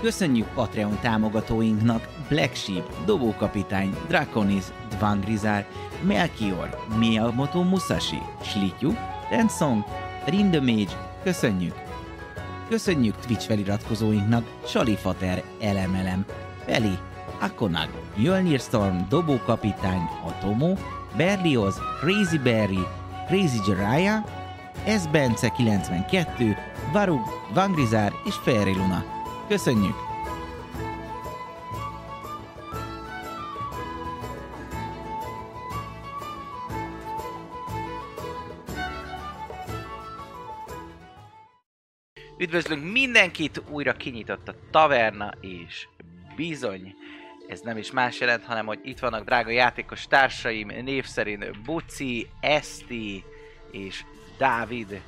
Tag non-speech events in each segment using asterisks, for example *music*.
Köszönjük Patreon támogatóinknak Black Sheep, Dobókapitány, Draconis, Dvangrizár, Melchior, Miyamoto Musashi, Slityu, Tensong, Rindemage, köszönjük! Köszönjük Twitch feliratkozóinknak Salifater, Elemelem, Feli, Akonag, Jölnir Storm, Dobókapitány, Atomo, Berlioz, Crazy Berry, Crazy Jiraiya, S. Bence 92, Varug, Vangrizár és Fairy Luna. Köszönjük! Üdvözlünk mindenkit, újra kinyitott a taverna, és bizony, ez nem is más jelent, hanem hogy itt vannak drága játékos társaim, név szerint Buci, Esti és Dávid,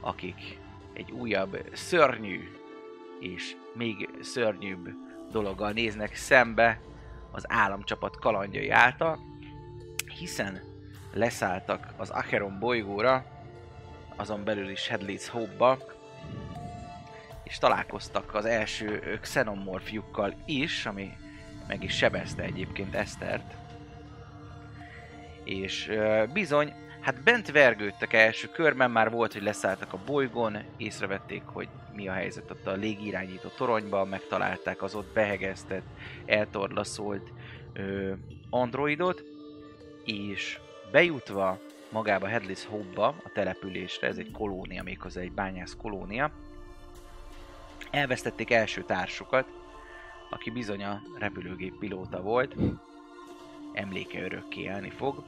akik egy újabb szörnyű és még szörnyűbb dologgal néznek szembe az államcsapat kalandjai által, hiszen leszálltak az Acheron bolygóra, azon belül is Headleys Hope-ba, és találkoztak az első xenomorfiukkal is, ami meg is sebezte egyébként Esztert. És bizony, hát bent vergődtek első körben, már volt, hogy leszálltak a bolygón, észrevették, hogy mi a helyzet ott a légirányító toronyban, megtalálták az ott behegeztett, eltorlaszolt ö, androidot, és bejutva magába Headless Hope-ba, a településre, ez egy kolónia, méghozzá egy bányász kolónia, elvesztették első társukat, aki bizony a repülőgép pilóta volt, emléke örökké élni fog,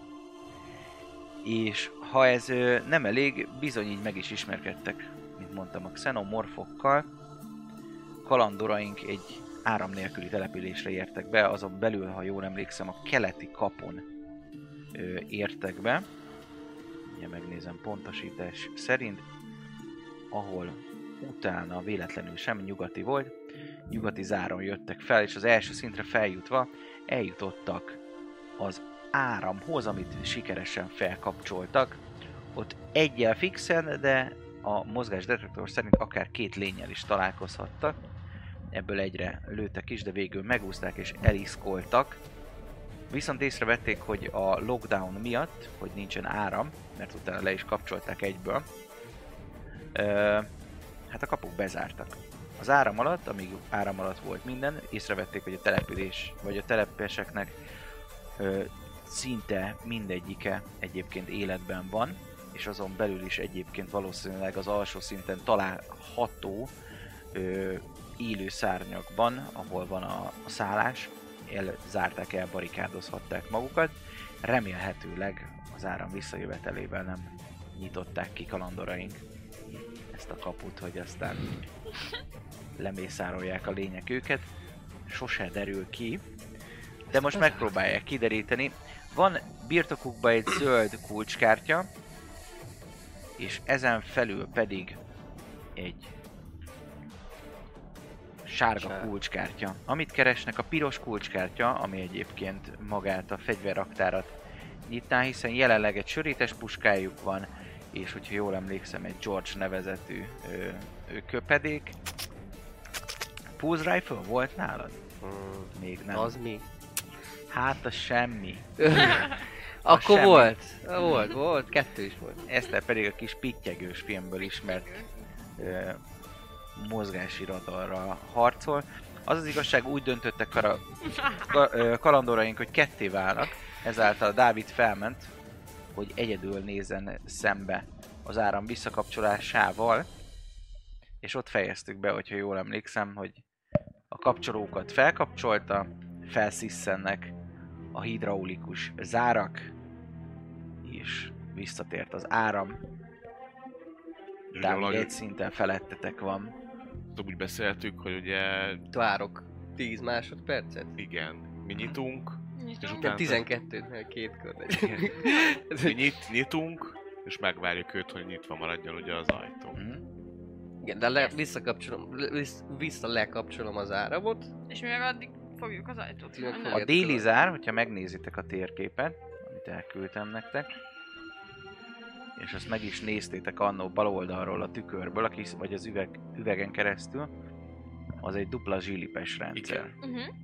és ha ez nem elég, bizony így meg is ismerkedtek, mint mondtam, a xenomorfokkal. Kalandoraink egy áram nélküli településre értek be, azon belül, ha jól emlékszem, a keleti kapon ö, értek be. Ugye megnézem pontosítás szerint, ahol utána véletlenül sem nyugati volt, nyugati záron jöttek fel, és az első szintre feljutva eljutottak az áramhoz, amit sikeresen felkapcsoltak. Ott egyel fixen, de a mozgásdetektor szerint akár két lényel is találkozhattak. Ebből egyre lőttek is, de végül megúzták és eliszkoltak. Viszont észrevették, hogy a lockdown miatt, hogy nincsen áram, mert utána le is kapcsolták egyből, ö, hát a kapuk bezártak. Az áram alatt, amíg áram alatt volt minden, észrevették, hogy a település, vagy a telepeseknek szinte mindegyike egyébként életben van, és azon belül is egyébként valószínűleg az alsó szinten található ö, élő szárnyakban, ahol van a, a szállás, elzárták, elbarikádozhatták magukat. Remélhetőleg az áram visszajövetelével nem nyitották ki kalandoraink ezt a kaput, hogy aztán lemészárolják a lények őket. Sose derül ki, de most megpróbálják kideríteni. Van birtokukban egy zöld kulcskártya, és ezen felül pedig egy sárga Sár. kulcskártya. Amit keresnek a piros kulcskártya, ami egyébként magát a fegyverraktárat nyitná, hiszen jelenleg egy sörétes puskájuk van, és hogyha jól emlékszem, egy George nevezetű ö, ö, köpedék. Pulse rifle volt nálad? Mm, Még nem. az mi? Hát az semmi. *laughs* Akkor semmi. volt. Volt, volt, kettő is volt. Eszter pedig a kis pittyegős filmből ismert ö, mozgási radarra harcol. Az az igazság, úgy döntöttek kara, ka, ö, kalandoraink, hogy ketté válnak, ezáltal Dávid felment, hogy egyedül nézzen szembe az áram visszakapcsolásával, és ott fejeztük be, hogyha jól emlékszem, hogy a kapcsolókat felkapcsolta, felszisszennek a hidraulikus zárak, és visszatért az áram. És De valahogy egy szinten felettetek van. úgy beszéltük, hogy ugye Várok 10 másodpercet. igen, mi nyitunk, és Nyitunk. utána 12 mert két kör *laughs* mi nyit, nyitunk, és megvárjuk őt, hogy nyitva maradjon ugye az ajtó. Mhm. Igen, de le, visszakapcsolom, le- vissza, vissza lekapcsolom az áramot. És mi meg addig fogjuk az ajtót. A déli zár, hogyha megnézitek a térképet, amit elküldtem nektek, és azt meg is néztétek annó bal oldalról a tükörből, aki, vagy az üveg, üvegen keresztül, az egy dupla zsilipes rendszer. Igen. Uh-huh.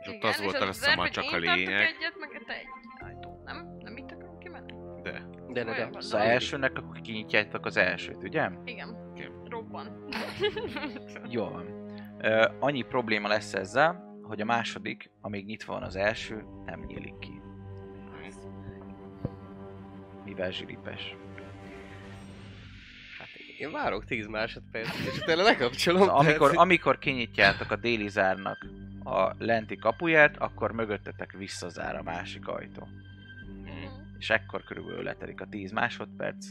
És ott az volt hiszem már csak a lényeg, egyet, meg te egy ajtó. Nem? Nem itt akarunk kimenni? de De, de, de. Olyan van. Szóval elsőnek akkor kinyitjátok az elsőt, ugye? Igen. Igen. Robban. Jó van. Annyi probléma lesz ezzel, hogy a második, amíg nyitva van az első, nem nyílik ki. Mivel. Hát én várok 10 másodpercet, és utána lekapcsolom. Szóval amikor, amikor kinyitjátok a déli zárnak a lenti kapuját, akkor mögöttetek visszazár a másik ajtó. És ekkor körülbelül letelik a 10 másodperc,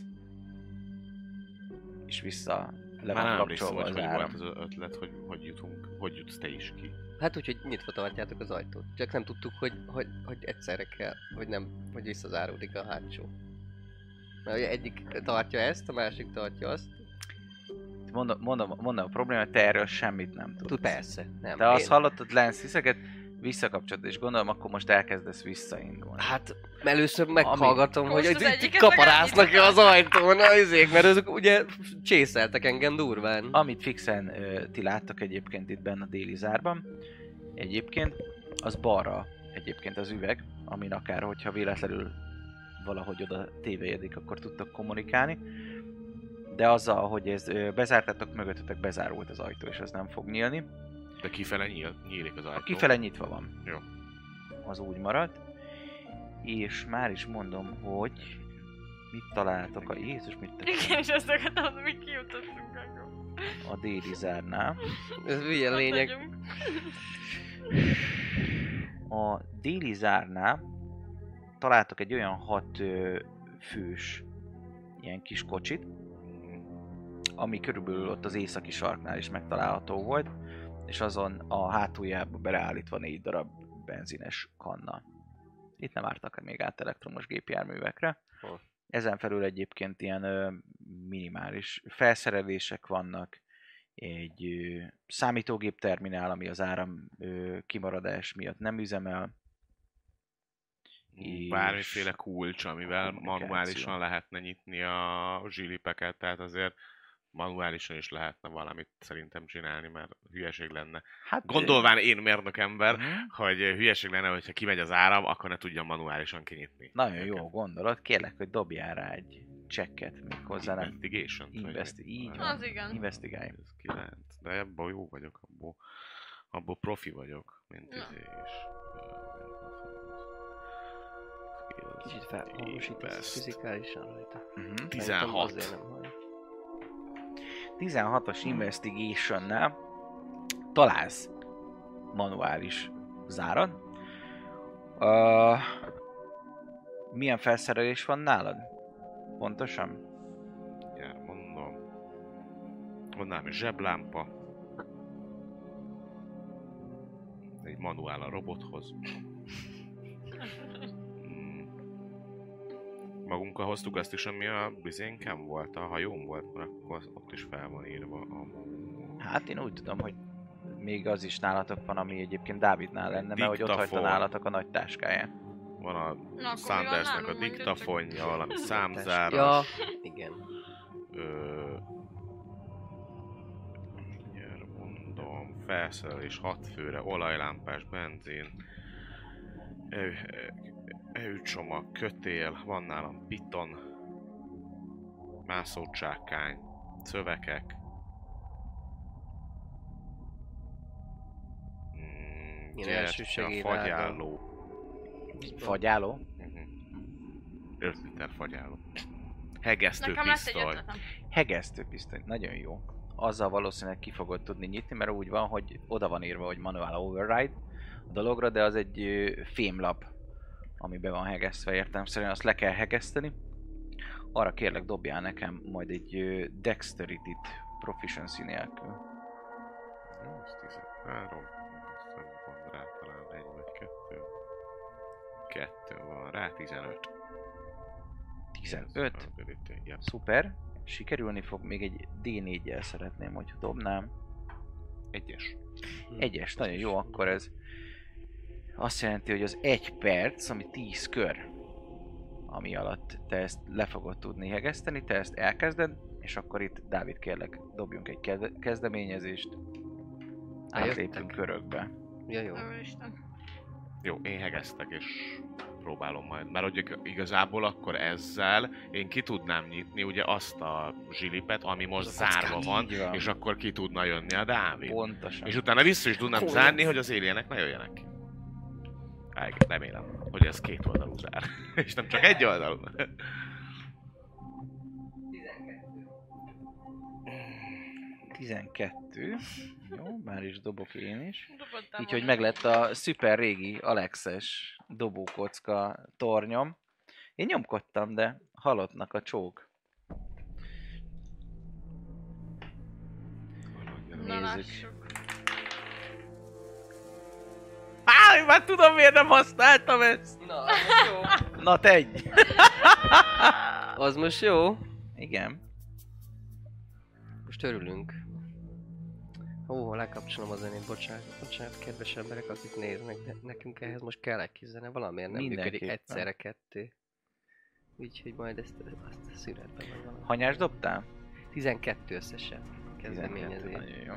és vissza le már van nem emlékszem, kapcsolva hogy az hogy áram. volt az ötlet, hogy hogy jutunk, hogy jutsz te is ki. Hát úgy, hogy nyitva tartjátok az ajtót. Csak nem tudtuk, hogy, hogy, hogy egyszerre kell, hogy nem, hogy visszazáródik a hátsó. Mert ugye egyik tartja ezt, a másik tartja azt. Mondom, mondom, mondom a problémát, te erről semmit nem tudsz. Tud, persze. Nem, Te azt én- hallottad Lance hiszeket, visszakapcsoltad, és gondolom, akkor most elkezdesz visszaindulni. Hát először meghallgatom, Most hogy az itt, kaparáznak-e az ajtón, a izék, mert azok ugye csészeltek engem durván. Amit fixen ö, ti láttak egyébként itt benne a déli zárban, egyébként az balra egyébként az üveg, amin akár, hogyha véletlenül valahogy oda tévejedik, akkor tudtok kommunikálni. De azzal, hogy ez bezártátok, mögöttetek bezárult az ajtó, és az nem fog nyílni. De kifele nyíl, nyílik az ajtó. A kifele nyitva van. Jó. Az úgy maradt. És már is mondom, hogy mit találtok a... Jézus, mit te... Igen, és ezt akartam, hogy mi kijutottunk akkor. a déli zárnál. Ez ugye lényeg. A déli zárnál találtok egy olyan hat ö, fős ilyen kis kocsit, ami körülbelül ott az északi sarknál is megtalálható volt, és azon a hátuljába beleállítva négy darab benzines kanna. Itt nem ártak még át elektromos gépjárművekre. Hol? Ezen felül egyébként ilyen ö, minimális felszerelések vannak, egy ö, számítógép terminál, ami az áram ö, kimaradás miatt nem üzemel. és Bármiféle kulcs, amivel manuálisan lehetne nyitni a zsilipeket, tehát azért manuálisan is lehetne valamit szerintem csinálni, mert hülyeség lenne. Hát, Gondolván én mérnök ember, Mhm. hogy hülyeség lenne, hogyha kimegy az áram, akkor ne tudja manuálisan kinyitni. Nagyon őket. jó gondolat, kérlek, hogy dobjál rá egy csekket még hozzá, Investigation. Investi- így van. Az igen. investigálj. Ez kilenc. De ebben jó vagyok, abból, abból profi vagyok, mint Na. izé is. Kicsit felhangosítasz fizikálisan rajta. Uh-huh. Szerintem 16. azért nem hallja. 16-os investigation találsz manuális zárat. Uh, milyen felszerelés van nálad? Pontosan? Ja, mondom. Mondanám, egy zseblámpa. Egy manuál a robothoz. Magunkkal hoztuk azt is, ami a bizénkem volt, a hajón volt, mert akkor ott is fel van írva. A... Hát én úgy tudom, hogy még az is nálatok van, ami egyébként Dávidnál lenne, mert hogy ott hagyta nálatok a nagy táskáját. Van a Na, Sandersnek a diktafonja, valami számzára. Ja, igen. Ö... Mindjárt mondom, felszerelés 6 főre, olajlámpás, benzin, evőcsomag, kötél, van nálam piton, mászócsákány, szövekek, Mm, Ilyen gyertya, elsősegélyvágó. fagyálló. Fagyáló? Mhm. 5 liter fagyálló. hegesztő Nekem lesz egy pisztoly. ötletem. Hegesztő pisztoly, nagyon jó. Azzal valószínűleg ki fogod tudni nyitni, mert úgy van, hogy oda van írva, hogy manual override a dologra, de az egy fémlap, ami be van hegesztve értelemszerűen, azt le kell hegeszteni. Arra kérlek dobjál nekem majd egy dexterity-t proficiency nélkül. 8, 13, aztán van rá talán egy vagy kettő. Kettő van rá, 15. 15. Ez ability, Ja. Szuper. Sikerülni fog, még egy D4-jel szeretném, hogy dobnám. Egyes. Egyes, nagyon jó, akkor ez azt jelenti, hogy az egy perc, ami 10 kör, ami alatt te ezt le fogod tudni hegeszteni, te ezt elkezded, és akkor itt Dávid kérlek, dobjunk egy kez- kezdeményezést, átlépünk körökbe. Ja, jó. Jó, én hegesztek és próbálom majd. Mert hogy ig- igazából akkor ezzel én ki tudnám nyitni ugye azt a zsilipet, ami most Az zárva kockát. van, van. és akkor ki tudna jönni a Dávid. Pontosan. És utána vissza is tudnám Komolyan. zárni, hogy az alienek ne jöjjenek ki. Remélem, hogy ez két oldalú zár. *laughs* és nem csak egy oldalú. 12. Jó, már is dobok én is. Dobottam Így, hogy volna. meg lett a szuper régi Alexes dobókocka tornyom. Én nyomkodtam, de halottnak a csók. Na, nézzük. Én már tudom, miért nem használtam ezt! Na, az most jó. *laughs* Na tegy! *laughs* Az most jó. Igen. Most örülünk. Ó, lekapcsolom a zenét, bocsánat, bocsánat, kedves emberek, akik néznek, de nekünk ehhez most kell egy kis zene, valamiért nem működik egyszerre kettő. Úgyhogy majd ezt, azt a születben vagy valami. Hanyás dobtál? 12 összesen 12, kezdeményezés. Nagyon jó.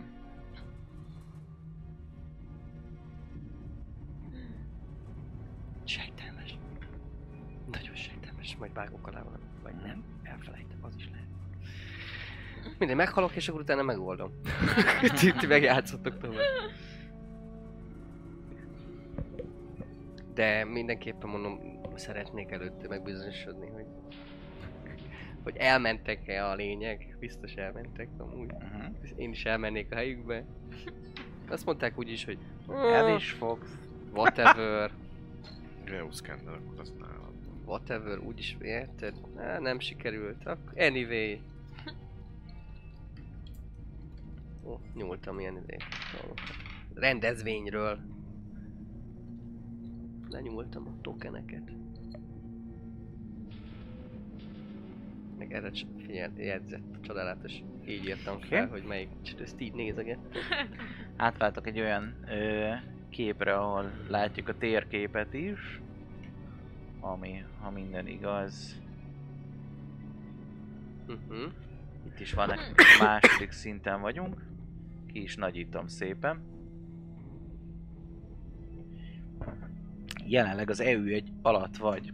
Sejtelmes. Nagyon sejtelmes, majd vágok alá valami. Vagy nem, elfelejtem, az is lehet. Mindegy, meghalok, és akkor utána megoldom. *laughs* ti, ti megjátszottok tovább. De mindenképpen mondom, szeretnék előtte megbizonyosodni, hogy hogy elmentek-e a lényeg. Biztos elmentek amúgy. Uh-huh. Én is elmennék a helyükbe. *laughs* Azt mondták úgyis, hogy El is fogsz. whatever, Geoscanner, akkor azt nálad van. whatever, úgyis érted? Á, nem sikerült. Ak- anyway. Ó, nyúltam ilyen izé. Rendezvényről. Lenyúltam a tokeneket. Meg erre figyel, jegyzett, csodálatos. Így írtam fel, Oké. hogy melyik, ezt így nézegettem. Átváltok egy olyan ö, képre, ahol látjuk a térképet is. Ami, ha minden igaz, Uh-huh. itt is van *coughs* második szinten vagyunk. Ki is nagyítom szépen. Jelenleg az EU egy alatt vagy.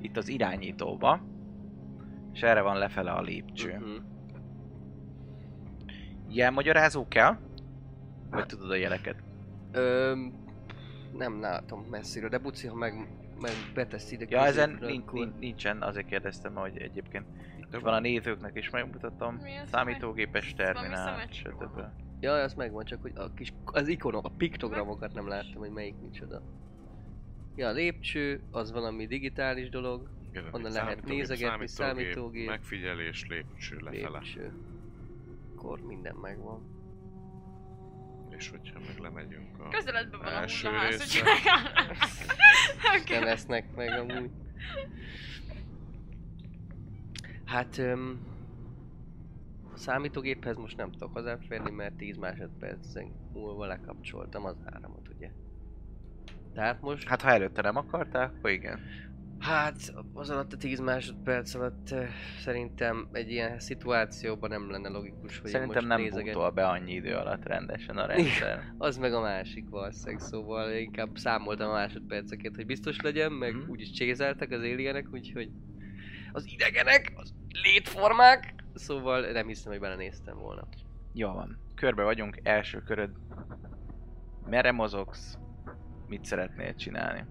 Itt az irányítóba. És erre van lefele a lépcső. Uh-huh. Jelmagyarázó kell? Vagy tudod a jeleket? Öm, nem látom messziről, de Buci, ha meg, meg betesz ide Ja, ezen középre, nin- akkor- nin- nincsen, azért kérdeztem, hogy egyébként itt van a nézőknek is megmutatom. Mi az Számítógépes Valami terminál, stb. Ja, az megvan, csak hogy a kis, az ikonok, a piktogramokat nem láttam, hogy melyik micsoda. Ja, a lépcső, az valami digitális dolog, Igen, onnan lehet számítógép, nézegetni, számítógép. Megfigyelés, lépcső lefele. lépcső. Akkor minden megvan. És hogyha meg lemegyünk a... Közeledben van a hullaház, része. Nem lesznek meg amúgy. Hát... Öm, a számítógéphez most nem tudok hozzáférni, mert 10 másodpercen múlva lekapcsoltam az áramot, ugye. Tehát most... Hát ha előtte nem akartál, akkor igen. Hát az alatt a 10 másodperc alatt eh, szerintem egy ilyen szituációban nem lenne logikus, hogy Szerintem most nem nézeget... bútol be annyi idő alatt rendesen a rendszer. *laughs* Az meg a másik valószínűleg, szóval inkább számoltam a másodperceket, hogy biztos legyen, meg Mhm. úgyis csézeltek az alienek, úgyhogy az idegenek, az létformák, szóval nem hiszem, hogy belenéztem volna. Jó van. Körbe vagyunk, első köröd. Merre mozogsz? Mit szeretnél csinálni?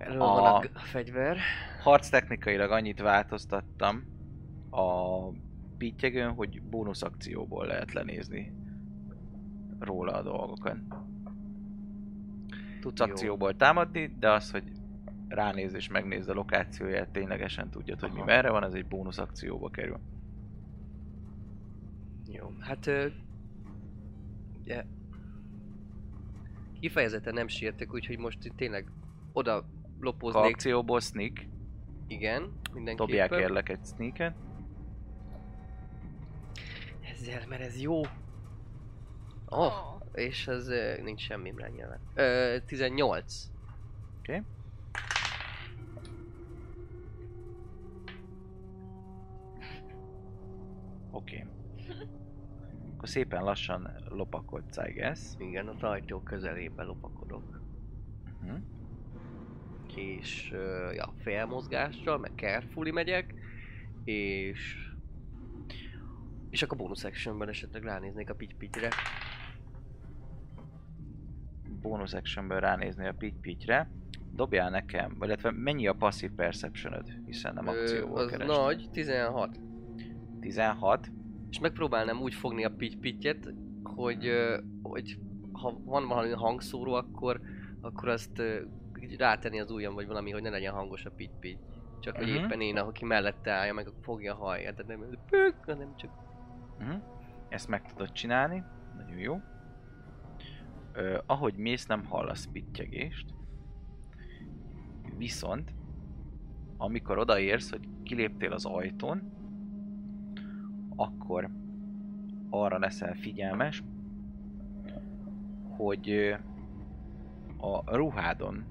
Elő A- van a, fegyver. Harctechnikailag annyit változtattam a pittyegőn, hogy bónusz akcióból lehet lenézni róla a dolgokat. Tudsz Jó. akcióból támadni, de az, hogy ránéz és megnézd a lokációját, ténylegesen tudjad, hogy mi merre van, az egy bónusz akcióba kerül. Jó. Hát... Ugye, kifejezetten nem sietek, úgyhogy most itt tényleg oda lopoznék. akcióból sneak, Igen, mindenképpen. dobják kérlek egy sneaket. Ezzel, mert ez jó. Oh, és ez ö, nincs semmi rá nyilván. Ö, 18. Oké. Oké. Akkor szépen lassan lopakodsz, I guess. Igen, a ajtó közelébe lopakodok. Uh-huh. És ö, ja, félmozgással, meg carefully megyek. És... És akkor bonus actionben esetleg ránéznék a pitty Bonus actionből ránézni a pitty-pittyre. Dobjál nekem, illetve mennyi a passive perception hiszen nem akcióból az kerestem. nagy, 16. 16. És megpróbálnám úgy fogni a pitty hogy, ö, hogy ha van valami hangszóró, akkor, akkor azt ö, így rátenni az ujjam, vagy valami, hogy ne legyen hangos a pitty Csak hogy Mhm. éppen én, aki mellette állja, meg fogja a haját, tehát nem, hanem csak Uh-huh. Ezt meg tudod csinálni. Nagyon jó. Ö, ahogy mész, nem hallasz pittyegést. Viszont, amikor odaérsz, hogy kiléptél az ajtón, akkor arra leszel figyelmes, hogy a ruhádon,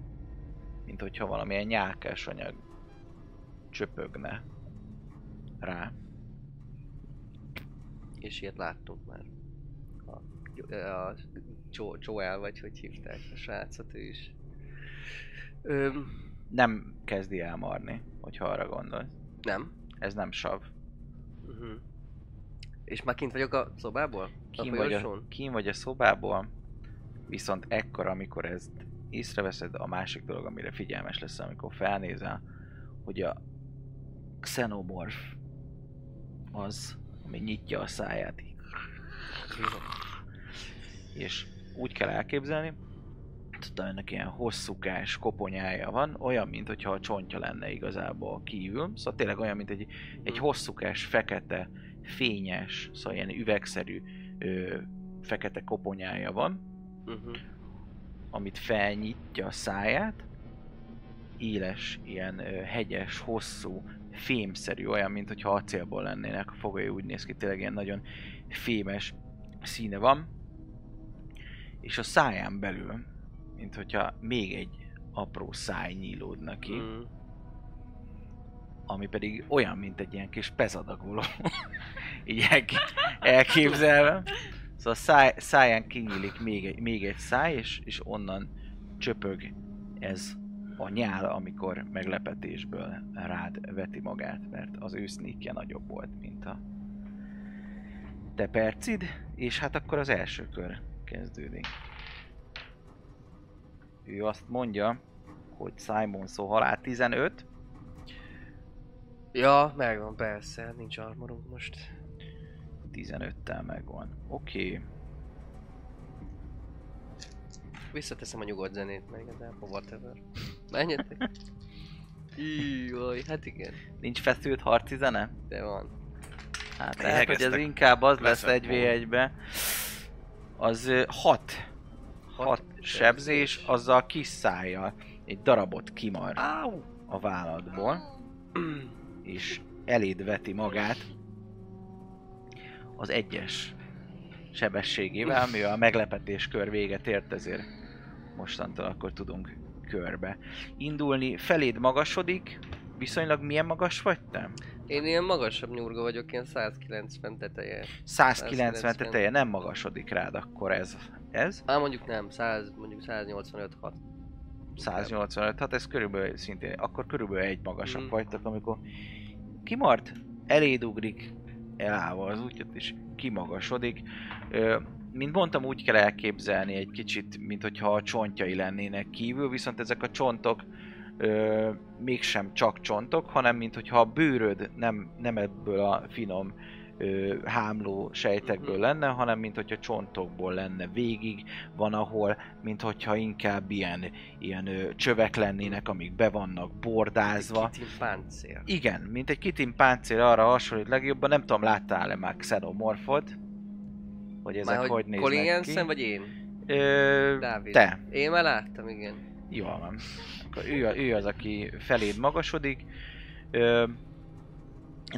mint hogyha valamilyen nyálkás anyag csöpögne rá. És ilyet láttunk már. A, a Jo- Joel, vagy hogy hívták a srácot, ő is. Öm, nem kezdi el marni, hogyha arra gondolsz. nem. Ez nem sav. Uh-huh. És már kint vagyok a szobából? Kín a vagy a, kín vagy a szobából, viszont ekkor, amikor ezt észreveszed, a másik dolog, amire figyelmes lesz, amikor felnézel, hogy a xenomorf az, ami nyitja a száját. És úgy kell elképzelni, tudod, ennek ilyen hosszúkás koponyája van, olyan, mint hogyha a csontja lenne igazából kívül. Szóval tényleg olyan, mint egy, egy hosszúkás, fekete, fényes, szóval ilyen üvegszerű ö, fekete koponyája van, Uh-huh. Amit felnyitja a száját, éles, ilyen ö, hegyes, hosszú, fémszerű, olyan, mint hogyha acélból lennének a fogai, úgy néz ki, tényleg ilyen nagyon fémes színe van, és a száján belül, mint hogyha még egy apró száj nyílódna ki, Mm. ami pedig olyan, mint egy ilyen kis pezadagoló. *laughs* Így elk- elképzelve. Szóval száj, száján kinyílik még egy, még egy száj, és, és onnan csöpög ez a nyál, amikor meglepetésből rád veti magát, mert az ő sneakje nagyobb volt, mint a te percid, és hát akkor az első kör kezdődik. Ő azt mondja, hogy Simon szó halál 15, Ja, megvan, persze, nincs armorunk most. 15-tel megvan. Oké. Okay. Visszateszem a nyugodt zenét, meg igazából whatever. Menjetek. Jaj, hát igen, Nincs feszült harci zene? de van. Hát Mi lehet, hogy ez inkább az lesz egy v 1 be Az 6. 6 sebzés, azzal kis szájjal egy darabot kimar Áú! a válladból, és eléd veti magát az egyes sebességével, mivel a meglepetés kör véget ért, ezért mostantól akkor tudunk körbe indulni. Feléd magasodik, viszonylag milyen magas vagy te? Én ilyen magasabb nyurga vagyok, ilyen 190 teteje. 190 190. teteje nem magasodik rád, akkor ez. Ez? Á, mondjuk nem, 100, mondjuk 185 6. 185, hát ez körülbelül szintén, akkor körülbelül egy magasabb Mm. vagytok, amikor kimart, eléd ugrik, elállva az útját, és kimagasodik. Ö, mint mondtam, úgy kell elképzelni egy kicsit, mint hogyha a csontjai lennének kívül, viszont ezek a csontok ö, mégsem csak csontok, hanem mint hogyha a bőröd nem, nem ebből a finom ö, hámló sejtekből lenne, hanem mint hogyha csontokból lenne végig, van ahol, mint hogyha inkább ilyen, ilyen ö, csövek lennének, amik be vannak bordázva. Kitin páncél. Igen, mint egy kitin páncél arra hasonlít legjobban, nem tudom, láttál-e már xenomorfot? Hogy ezek Már hogy, hogy néznek Colin? Jensen vagy én? Ö, Dávid. te. Én már láttam, igen. Jól van. Akkor ő, ő az, aki feléd magasodik. Ö,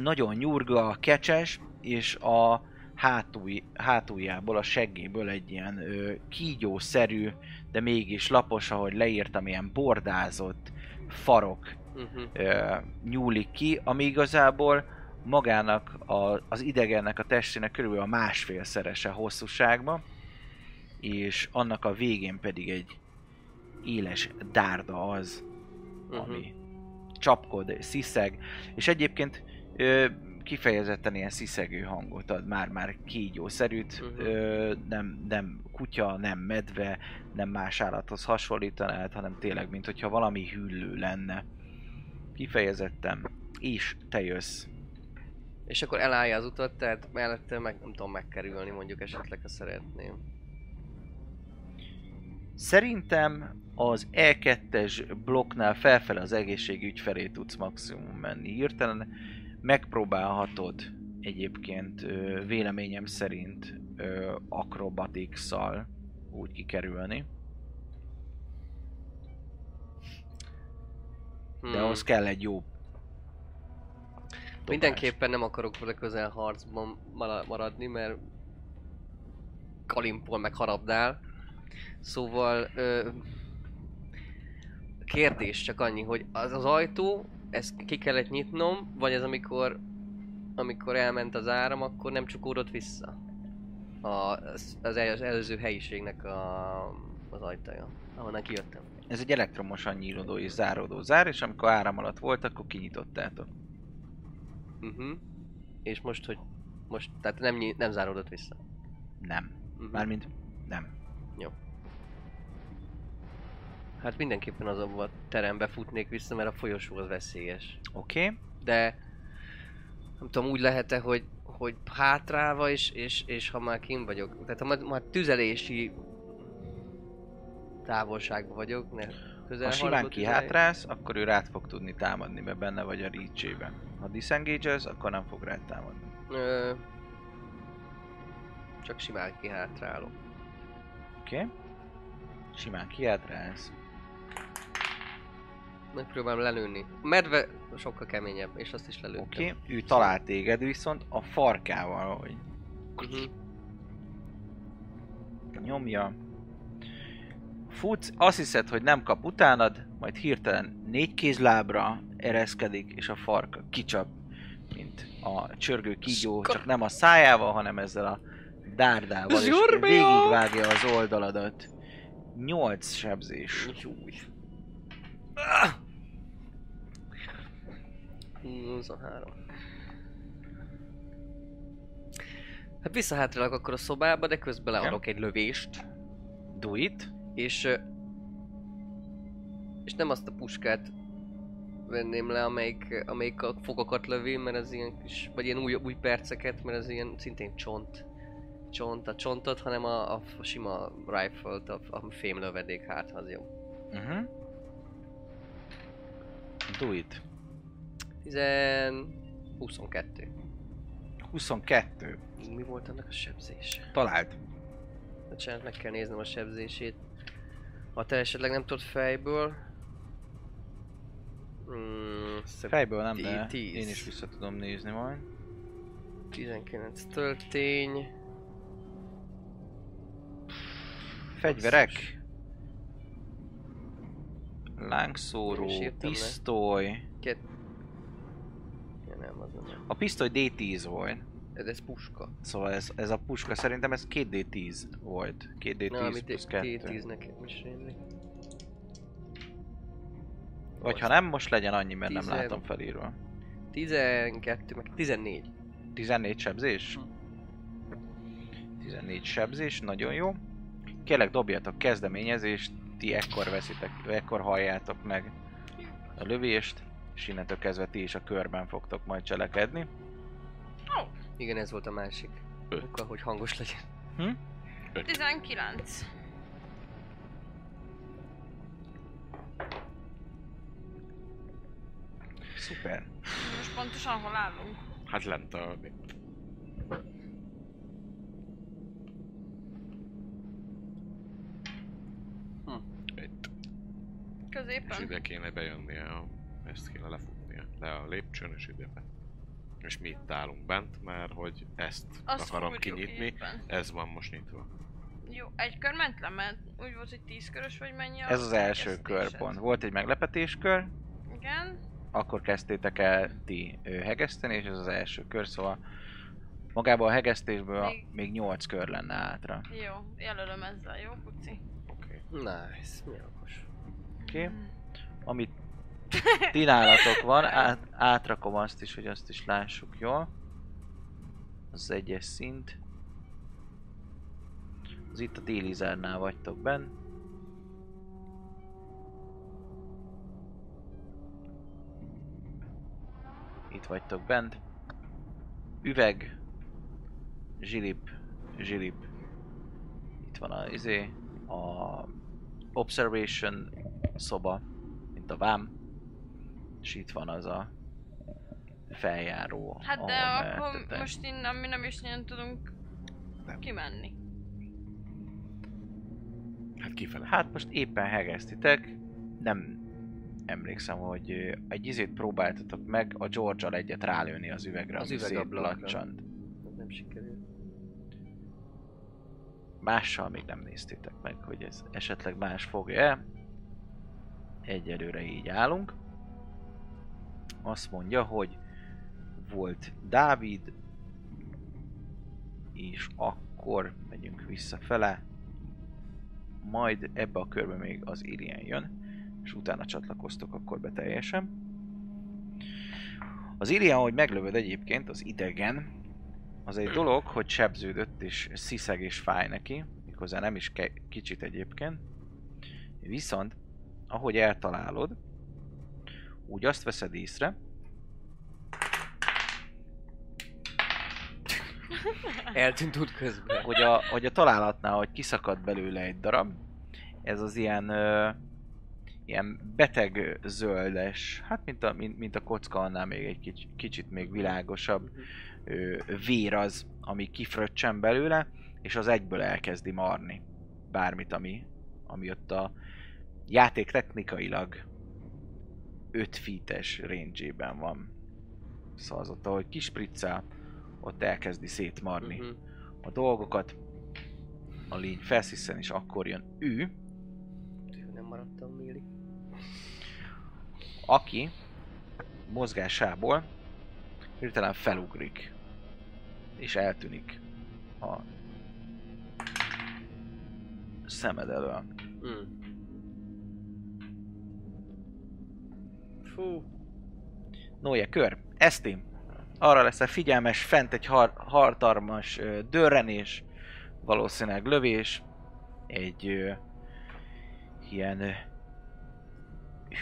nagyon nyurga, kecses, és a hátulj, hátuljából, a seggéből egy ilyen ö, kígyószerű, de mégis lapos, ahogy leírtam, ilyen bordázott farok Uh-huh. ö, nyúlik ki, ami igazából magának a, az idegennek a testének körülbelül a másfélszerese hosszúságban, és annak a végén pedig egy éles dárda az, Uh-huh. ami csapkod, sziszeg, és egyébként ö, kifejezetten ilyen sziszegő hangot ad, már-már kígyószerűt, Mhm. ö, nem, nem kutya, nem medve, nem más állathoz hasonlítanád, hanem tényleg, mint hogyha valami hüllő lenne. Kifejezetten. És te jössz. És akkor elállja az utat, tehát mellette meg nem tudom megkerülni mondjuk esetleg, ha szeretném. Szerintem az E2-es blokknál felfele az egészségügy felé tudsz maximum menni. Hirtelen megpróbálhatod egyébként véleményem szerint ö, acrobatics-szal úgy kikerülni, de Hmm. ahhoz kell egy jó dobás. Mindenképpen nem akarok vele közel harcban mara- maradni, mert Kalimpol meg harabdál. Szóval ö, kérdés csak annyi, hogy az az ajtó, ezt ki kellett nyitnom, vagy ez amikor amikor elment az áram, akkor nem csukódott vissza? A, az, az, el- az előző helyiségnek a, az ajtaja, ahonnan kijöttem. Ez egy elektromosan nyílódó és záródó zár, és amikor áram alatt volt, akkor kinyitottátok. Uh-huh. És most, hogy most, tehát nem, nyi- nem záródott vissza. Nem. Uh-huh. Mármint nem. Hát mindenképpen az a terembe futnék vissza, mert a folyosó az veszélyes. Oké. Okay. De nem tudom, úgy lehet-e, hogy, hogy hátrálva is, és, és ha már kim vagyok, tehát ha már, már tüzelési távolságban vagyok, ne közel Ha simán kihátrálsz, akkor ő rád fog tudni támadni, mert benne vagy a reach Ha disengage akkor nem fog rád támadni. Ö, csak simán kihátrálok. Oké? Okay? Simán kihátrálsz. Megpróbálom lelőni. A medve sokkal keményebb, és azt is lelőttem. Oké? Okay? Ő talál téged viszont a farkával, hogy Uh-huh. nyomja. Futsz, azt hiszed, hogy nem kap utánad, majd hirtelen négy kézlábra ereszkedik, és a farka kicsap, mint a csörgő kígyó, csak nem a szájával, hanem ezzel a dárdával, és Zsurbia! végigvágja az oldaladat. Nyolc sebzés. Júj. 23. Hát visszahátrálok akkor a szobába, de közben leadok egy lövést. Do it. És... És nem azt a puskát venném le, amelyik, amelyik a fogakat lövi, mert ez ilyen kis, vagy ilyen új, új perceket, mert ez ilyen szintén csont. Csont, a csontot, hanem a, a sima rifle-t, a, a fém lövedék, hát az jó. Uh-huh. Do it. 10... 22. 22. Mi volt annak a sebzése? Talált. Bocsánat, meg kell néznem a sebzését. Ha te esetleg nem tudod fejből... Mm, Fejből nem, de 10. én is vissza tudom nézni majd. 19 töltény. Fegyverek. Lángszóró, Nem pisztoly. Két... Ja, nem, az nem. A pisztoly D10 volt. Ez, ez puska. Szóval ez, ez a puska szerintem ez 2D10 volt. 2D10 Na, plusz 2. T10 nekem is rémlik. Vagy ha nem, most legyen annyi, mert nem Tizen- látom felírva. 12, meg 14. 14 sebzés? 14 sebzés, nagyon jó. Kérlek dobjatok kezdeményezést, ti ekkor veszitek, ekkor halljátok meg a lövést, és innentől kezdve ti is a körben fogtok majd cselekedni. Igen, ez volt a másik. Öt. Akkor, hogy hangos legyen. 19. Szuper. Most pontosan hol állunk? Hát lent a... Hm. Itt. És Középen? ide kéne bejönnie, a... ezt kéne lefutnia. Le a lépcsőn és ide be. És mi itt állunk bent, mert hogy ezt Azt akarom kinyitni. éppen. Ez van most nyitva. Jó, egy kör ment le, mert úgy volt, hogy 10 körös vagy mennyi a Ez az első hegesztésed. körpont. Volt egy meglepetéskör, Igen. akkor kezdtétek el ti hegeszteni, és ez az első kör, szóval magában a hegesztésből még, 8 kör lenne átra. Jó, jelölöm ezzel, jó, puci? Oké. Nice, mi okos. Oké? Okay. Amit *laughs* ti nálatok van, át, átrakom azt is, hogy azt is lássuk jól. Az egyes szint. Az itt a Délizárnál vagytok benn. Itt vagytok bent. Üveg. Zsilip. Zsilip. Itt van a izé. A Observation szoba, mint a vám. És itt van az a feljáró, Hát de akkor mehettetek. most innen mi nem is nagyon tudunk Nem. kimenni. Hát kifele. Hát most éppen hegesztitek, nem emlékszem, hogy egy izét próbáltatok meg a george egyet rálőni az üvegre, Az ami üvegablakra. szétlacsant. Nem sikerült. Mással még nem néztétek meg, hogy ez esetleg más fogja el. Egyelőre így állunk. Azt mondja, hogy volt Dávid, és akkor megyünk visszafele. Majd ebbe a körbe még az Irien jön, és utána csatlakoztok akkor be teljesen. Az Irien, hogy meglövöd egyébként, az idegen, az egy dolog, hogy sebződött és sziszeg és fáj neki, méghozzá nem is ke- kicsit egyébként. Viszont, ahogy eltalálod, úgy azt veszed észre, *laughs* Eltűnt út közben. hogy a, hogy a találatnál, hogy kiszakad belőle egy darab, ez az ilyen ö, ilyen beteg zöldes, hát mint a, mint, mint a kocka, annál még egy kicsit, kicsit még világosabb ö, vér az, ami kifröccsen belőle, és az egyből elkezdi marni bármit, ami, ami ott a játék technikailag 5 feet-es range van. Szóval az ott, ahogy kispriccel, ott elkezdi szétmarni Mhm. a dolgokat. A lény felsziszen, és akkor jön ő, Nem maradtam Milli. aki mozgásából hirtelen felugrik, és eltűnik a szemed elől. Mm. Fú. Noje kör, Eszti, arra leszel figyelmes, fent egy har- hartarmas ö, dörrenés, valószínűleg lövés, egy ö, ilyen ö,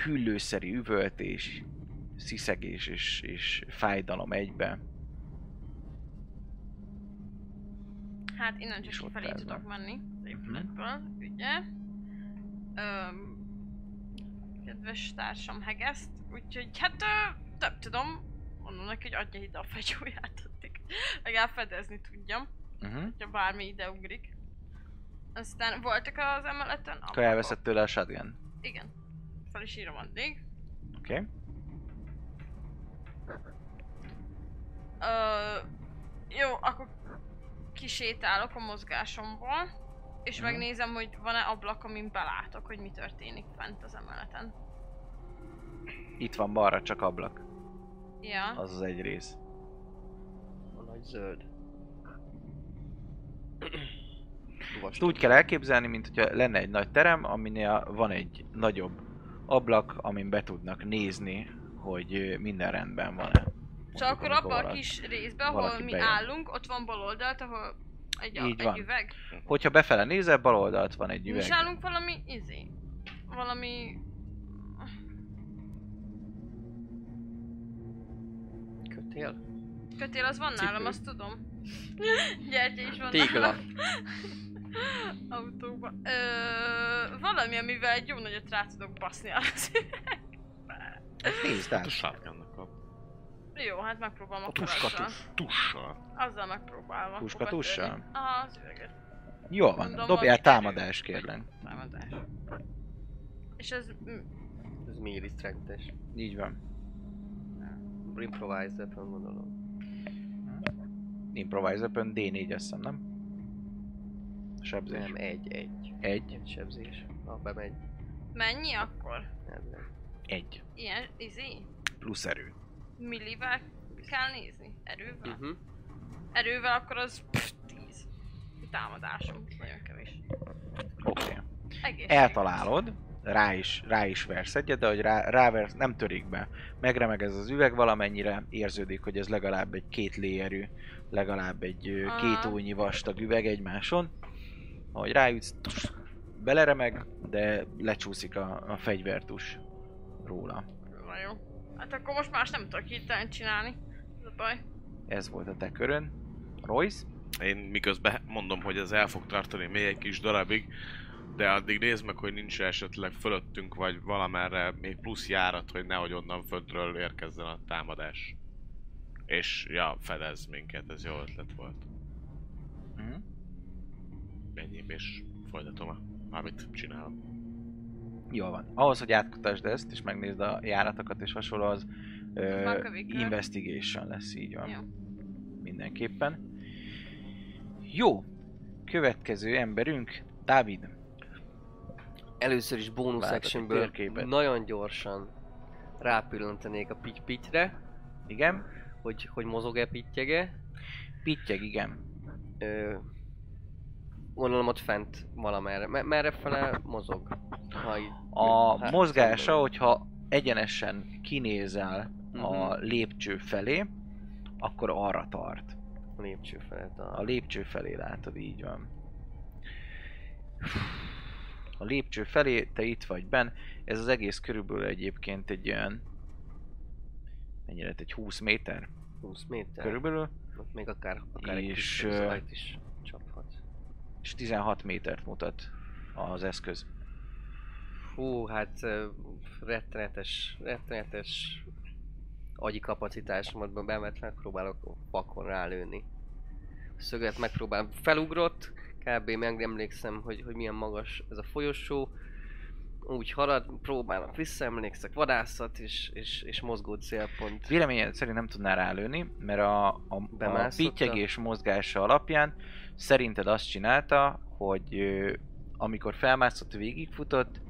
hüllőszerű üvöltés, sziszegés és, és fájdalom egyben. Hát innen csak kifelé tudok menni az épületből, ugye? Öm, kedves társam hegeszt, úgyhogy hát ö, nem tudom, mondom neki, hogy adja ide a fegyóját, addig legalább fedezni tudjam, Uh-huh. hogyha bármi ide ugrik. Aztán voltak az emeleten? Akkor elveszed tőle a shotgun. Igen. Fel is írom addig. Oké. Okay. Ö, jó, akkor kisétálok a mozgásomból, és Mhm. megnézem, hogy van-e ablak, amin belátok, hogy mi történik fent az emeleten. Itt van balra csak ablak. Ja. Az az egy rész. A nagy zöld. Ezt úgy kell elképzelni, mint hogyha lenne egy nagy terem, aminél van egy nagyobb ablak, amin be tudnak nézni, hogy minden rendben van-e. Csak akkor abban a kis részben, ahol mi bejön. állunk, ott van bal oldalt, ahol egy, a, egy üveg. Hogyha befele nézel, bal oldalt van egy üveg. Mi állunk valami izé. Valami... Kötél? Kötél az van Cipő. nálam, azt tudom. *laughs* Gyertya is van Tégla. nálam. *laughs* Autóban. Ö, valami, amivel egy jó nagyot rá tudok baszni az Nézd át. Hát a sárkánnak kap. Jó, hát megpróbálom a tuska tussal. Azzal megpróbálom. Tuska tussal? Aha, az üveget. Jó van, Mondom, dobjál támadás, kérlek. Támadás. És ez... Ez melee strength-es. Így van. Improvise weapon gondolom. Improvise weapon D4 azt hiszem, nem? Sebzés. Nem, egy, egy. Egy. Egy sebzés. Ha bemegy, Mennyi akkor? ez nem. Egy. Ilyen, izé? Plusz erő. Millivel kell nézni? Erővel? Uh-huh. Erővel akkor az pff, 10. Támadásom. Nagyon kevés. Oké. Okay. Egészség. Eltalálod, rá is, rá is versz egyet, de hogy rá, ráversz, nem törik be. Megremeg ez az üveg valamennyire, érződik, hogy ez legalább egy két léerő, legalább egy Aha. két ónyi vastag üveg egymáson. Ahogy ráütsz, tuss, beleremeg, de lecsúszik a, a fegyvertus róla. Na jó. Hát akkor most más nem tudok hirtelen csinálni. Ez a baj. Ez volt a te körön. Royce? Én miközben mondom, hogy ez el fog tartani még egy kis darabig, de addig nézd meg, hogy nincs esetleg fölöttünk, vagy valamerre még plusz járat, hogy nehogy onnan föntről érkezzen a támadás. És ja, fedez minket, ez jó ötlet volt. Mhm. Ennyi, és folytatom, a- amit csinálom. Jól van. Ahhoz, hogy átkutasd ezt, és megnézd a járatokat és hasonló, az ö, investigation lesz, így van. Jó. Mindenképpen. Jó. Következő emberünk, Dávid. Először is egy actionből nagyon gyorsan rápillantanék a pitty-pittyre, Igen. hogy, hogy mozog-e, pittyege. Pittyeg, igen. Ö, gondolom ott fent valamerre. Me- merre fele mozog? Ha így, A hát, mozgása, szemben. hogyha egyenesen kinézel a Mhm. lépcső felé, akkor arra tart. A lépcső felett. A... A lépcső felé látod, így van. A lépcső felé, te itt vagy benn. Ez az egész körülbelül egyébként egy olyan... Mennyire? Egy 20 méter? 20 méter. Körülbelül. Még akár, akár egy És, zajt is. És 16 métert mutat az eszköz. Hú, hát rettenetes, rettenetes agyi kapacitásomat bemet megpróbálok vakon rálőni. A szöget megpróbálom. Felugrott, kb. megemlékszem, hogy, hogy milyen magas ez a folyosó. Úgy halad, próbálok, visszaemlékszek, vadászat és, és, és mozgó célpont. Véleményed szerint nem tudnál rálőni, mert a, a, a Bemászott a- pittyegés mozgása alapján szerinted azt csinálta, hogy amikor felmászott, végigfutott,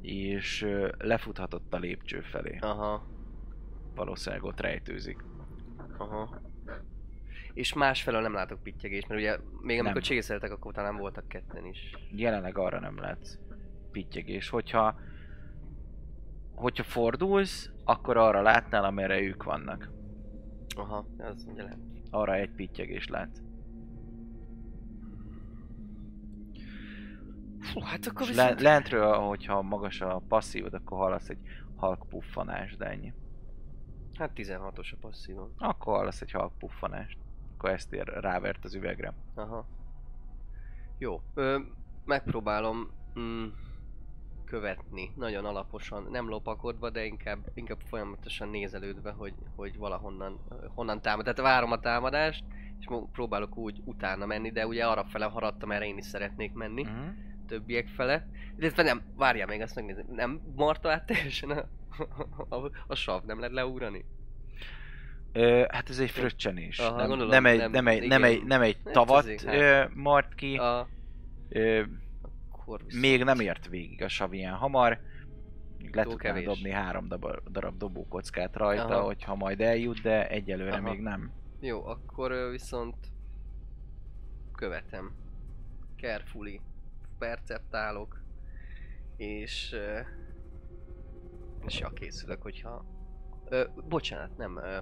és lefuthatott a lépcső felé. Aha, Valószínűleg ott rejtőzik. aha. És másfelől nem látok pittyegést, mert ugye még amikor Nem. csészéltek, akkor talán voltak ketten is. Jelenleg arra nem látsz pittyegés. Hogyha, hogyha fordulsz, akkor arra látnál, amerre ők vannak. Aha, az ugye lehet. Arra egy pittyegést látsz. Fú, hát akkor viszont... le, lentről, hogyha magas a passzívod, akkor hallasz egy halk puffanást, de ennyi. Hát 16-os a passzívom. Akkor hallasz egy halk puffanást. Akkor ezt ér, rávert az üvegre. Aha. Jó. Ö, megpróbálom mm, követni, nagyon alaposan, nem lopakodva, de inkább, inkább folyamatosan nézelődve, hogy, hogy valahonnan honnan támad. Tehát várom a támadást, és próbálok úgy utána menni, de ugye arra fele haradtam, erre én is szeretnék menni. Uh-huh. Többiek fele. Illetve nem, várjál még, azt megnézni. Nem marta át teljesen a, a, a sav, nem lehet leugrani? Ö, hát ez egy fröccsenés. Aha, nem, gondolom, nem, egy, nem, nem, egy, nem, egy, nem egy tavat azért, hát. ö, mart ki. A, Ö, akkor még nem ért végig a sav ilyen hamar. Le tudnál dobni három darab, darab dobókockát rajta, Aha. hogyha majd eljut, de egyelőre Aha. még nem. Jó, akkor viszont követem. Carefully perceptálok, és és ja, készülök, hogyha Ö, bocsánat, nem. Ö,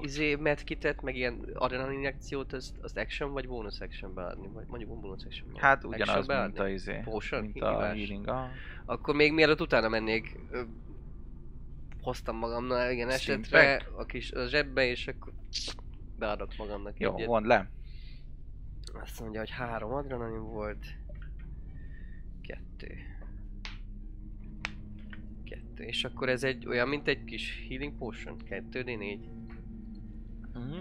izé medkitet, meg ilyen adrenalin injekciót, azt, azt action vagy bonus actionbe adni? Vagy mondjuk bonus actionbe Hát ugyanaz, Actionbe mint a, izé, Potion? mint a Hívás? healing. Aha. Akkor még mielőtt utána mennék, ö, hoztam magamnál Steam esetre a kis a zsebbe, és akkor beadok magamnak Jó, egyet. mondd le. Azt mondja, hogy három adrenalin volt. Kettő. Kettő. És akkor ez egy olyan, mint egy kis healing potion. 2D4. Mhm.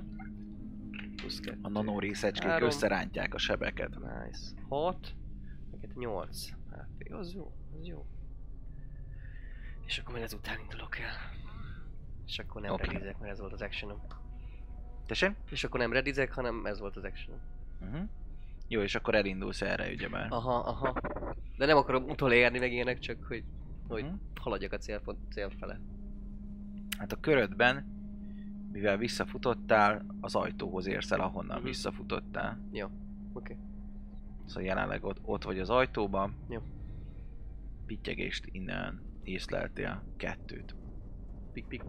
Plusz kettő. A nanó részecskék Három. összerántják a sebeket. Nice. 6. Neked 8. HP. Az jó. Az jó. És akkor majd ezután indulok el. És akkor nem okay. redizek, mert ez volt az actionom. Tessék? És akkor nem redizek, hanem ez volt az actionom. Uh-huh. Jó, és akkor elindulsz erre, ugyebár. Aha, aha. De nem akarom utolérni meg ilyenek, csak hogy, hogy Mhm. haladjak a célpont, cél fele. Hát a körödben, mivel visszafutottál, az ajtóhoz érsz el, ahonnan Mhm. visszafutottál. Jó. Oké. Szóval jelenleg ott, ott vagy az ajtóban. Jó. Pittyegést innen észleltél kettőt. Pik pik.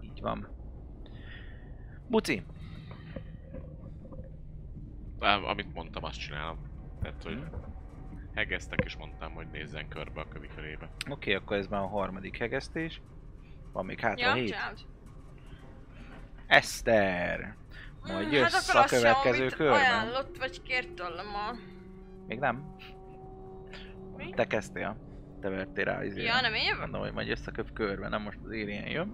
Így van. Buci, amit mondtam, azt csinálom. Tehát, hogy Mhm. hegeztek és mondtam, hogy nézzen körbe a kövi körébe. oké, akkor ez már a harmadik hegesztés. Van még hátra Ja, hét. csináld. Eszter! Majd Mm, jössz hát a sem, következő amit körben. ajánlott, vagy kért tőlem a... Még nem? Mi? Te kezdtél. Te vertél rá izére. Ja, nem én jövök? Mondom, hogy majd jössz a köv körbe, nem most az érien jön.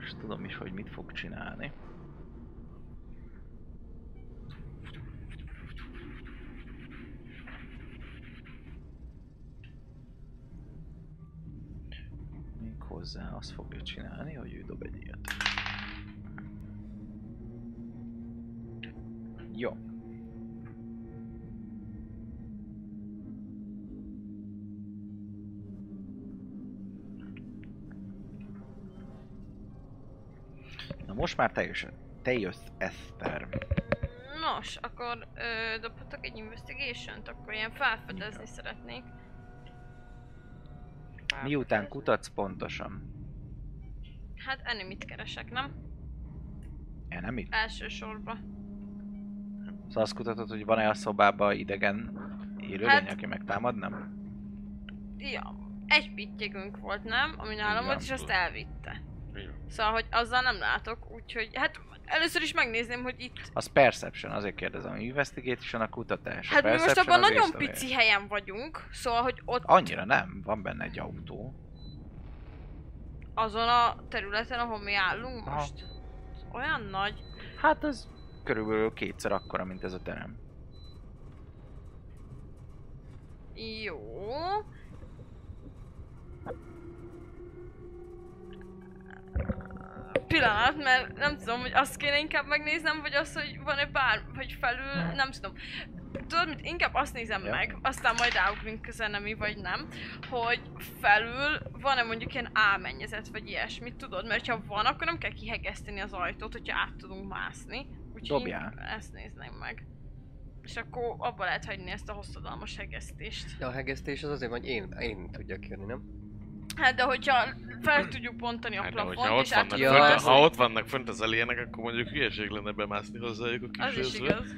És tudom is, hogy mit fog csinálni. Még hozzá azt fogja csinálni, hogy ő dob egy ilyet. Jó. Na most már te jössz, te jössz Eszter. Nos, akkor ö, dobhatok egy investigation-t, akkor ilyen felfedezni szeretnék. Miután kutatsz pontosan? Hát enemit keresek, nem? Enemy? Elsősorban. Szóval azt kutatod, hogy van-e a szobában idegen élőlény, Hát- aki megtámad, nem? Ja, egy pittyegünk volt, nem? Ami nálam volt, és azt elvitte. Igen. Szóval, hogy azzal nem látok, úgyhogy hát először is megnézném, hogy itt... Az Perception, azért kérdezem, Investigation a kutatás. Hát mi most abban nagyon észlelés. pici helyen vagyunk, szóval, hogy ott Annyira nem, van benne egy autó. azon a területen, ahol mi állunk Aha. most. Olyan nagy. Hát az körülbelül kétszer akkora, mint ez a terem. Jó. Pillanat, mert nem tudom, hogy azt kéne inkább megnéznem, vagy az, hogy van-e bár, vagy felül, nem tudom. Tudod mit, inkább azt nézem Ja. meg, aztán majd ráugrunk közenemi, vagy nem, hogy felül van-e mondjuk ilyen álmennyezet, vagy ilyesmit, tudod? Mert ha van, akkor nem kell kihegeszteni az ajtót, hogyha át tudunk mászni. Úgyhogy Dobjál. ezt nézném meg. És akkor abba lehet hagyni ezt a hosszadalmas hegesztést. De a hegesztés az azért, hogy én, én tudjak jönni, nem? Hát de hogyha fel tudjuk bontani a Hát, plafont, és át vannak, Ja. fönt, ha ott vannak fönt az alienek, akkor mondjuk hülyeség lenne bemászni hozzájuk a kis az is igaz.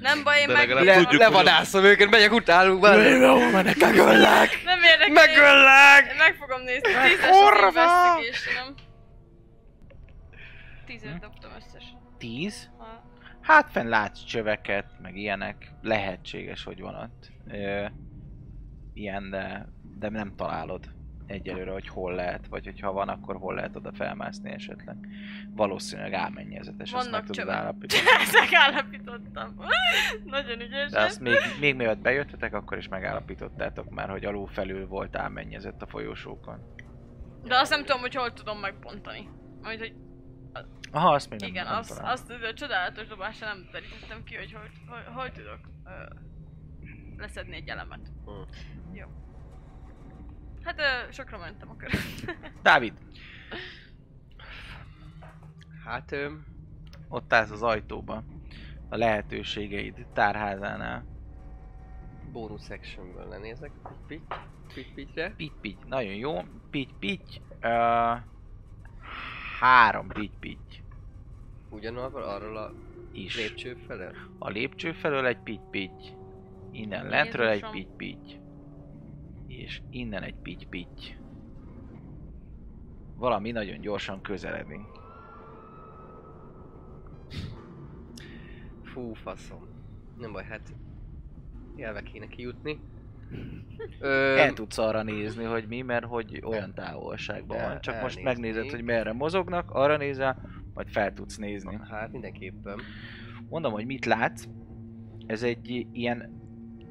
Nem baj, én meg... Le... tudjuk, hogy- levadászom őket, megyek utánuk már. megöllek! Nem érdekel. Megöllek! Én meg fogom nézni. Tízes Kurva! investigation Tízet dobtam összesen. Tíz? Hát fenn látsz csöveket, meg ilyenek. Lehetséges, hogy van ott. Ö, ilyen, de, de nem találod egyelőre, hogy hol lehet, vagy hogyha van, akkor hol lehet oda felmászni esetleg. Valószínűleg álmennyezetes, azt meg Vannak tudod csövek. állapítani. *laughs* Ezt megállapítottam. *laughs* Nagyon ügyes. De azt még, még mielőtt bejöttetek, akkor is megállapítottátok már, hogy alul felül volt álmennyezett a folyosókon. De azt nem tudom, hogy hol tudom megbontani. Majd, hogy Aha, azt még nem, igen, nem azt, találom. azt a csodálatos dobásra nem derítettem ki, hogy hol, hol, hol tudok ö, leszedni egy elemet. Hmm. Jó. Hát ö, sokra mentem a körön. *laughs* Dávid, Hát, ö, ott állsz az ajtóba. A lehetőségeid tárházánál. bónusz sectionből lenézek. Pitty, pitty. Pitty, pitty. Nagyon jó. Pitty, pitty. Uh, három pitty, pitty Ugyanarról arról a is. lépcső felől. A lépcső felől egy pitty, pitty. Innen lentről egy Jézusom. pitty, pitty. És innen egy pitty-pitty. Valami nagyon gyorsan közeledik. Fú, faszom. Nem baj, hát jelve kéne kijutni. *laughs* Ö, El tudsz arra nézni, hogy mi, mert hogy olyan távolságban El- van. Csak most megnézed, hogy merre mozognak, arra nézel, vagy fel tudsz nézni. Hát mindenképpen. Mondom, hogy mit látsz. Ez egy ilyen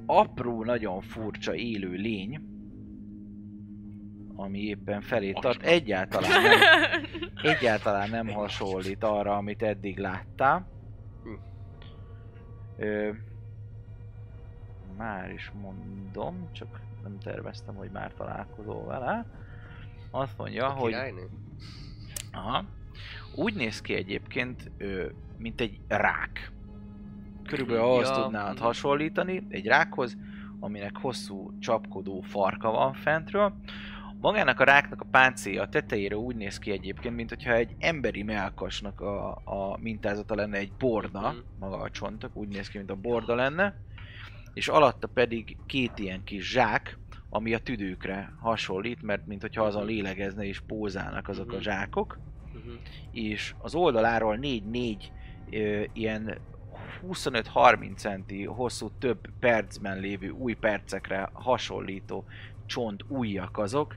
apró, nagyon furcsa élő lény, ami éppen felé tart. Egyáltalán nem, *laughs* egyáltalán nem hasonlít arra, amit eddig láttál. Hm. Ö, már is mondom, csak nem terveztem, hogy már találkozol vele. Azt mondja, A hogy királynő? Aha. Úgy néz ki egyébként, ö, mint egy rák. Körülbelül ahhoz Ja. tudnád hasonlítani, egy rákhoz, aminek hosszú csapkodó farka van fentről. Magának a ráknak a páncélja a tetejére úgy néz ki egyébként, mint hogyha egy emberi melkasnak a, a mintázata lenne egy borda, Mhm. maga a csontok, úgy néz ki, mint a borda lenne, és alatta pedig két ilyen kis zsák, ami a tüdőkre hasonlít, mert mint hogyha azon lélegezne és pózálnak azok a Mhm. zsákok, Mhm. és az oldaláról 4-4 ö, ilyen 25-30 centi hosszú több percben lévő új percekre hasonlító csont ujjak azok,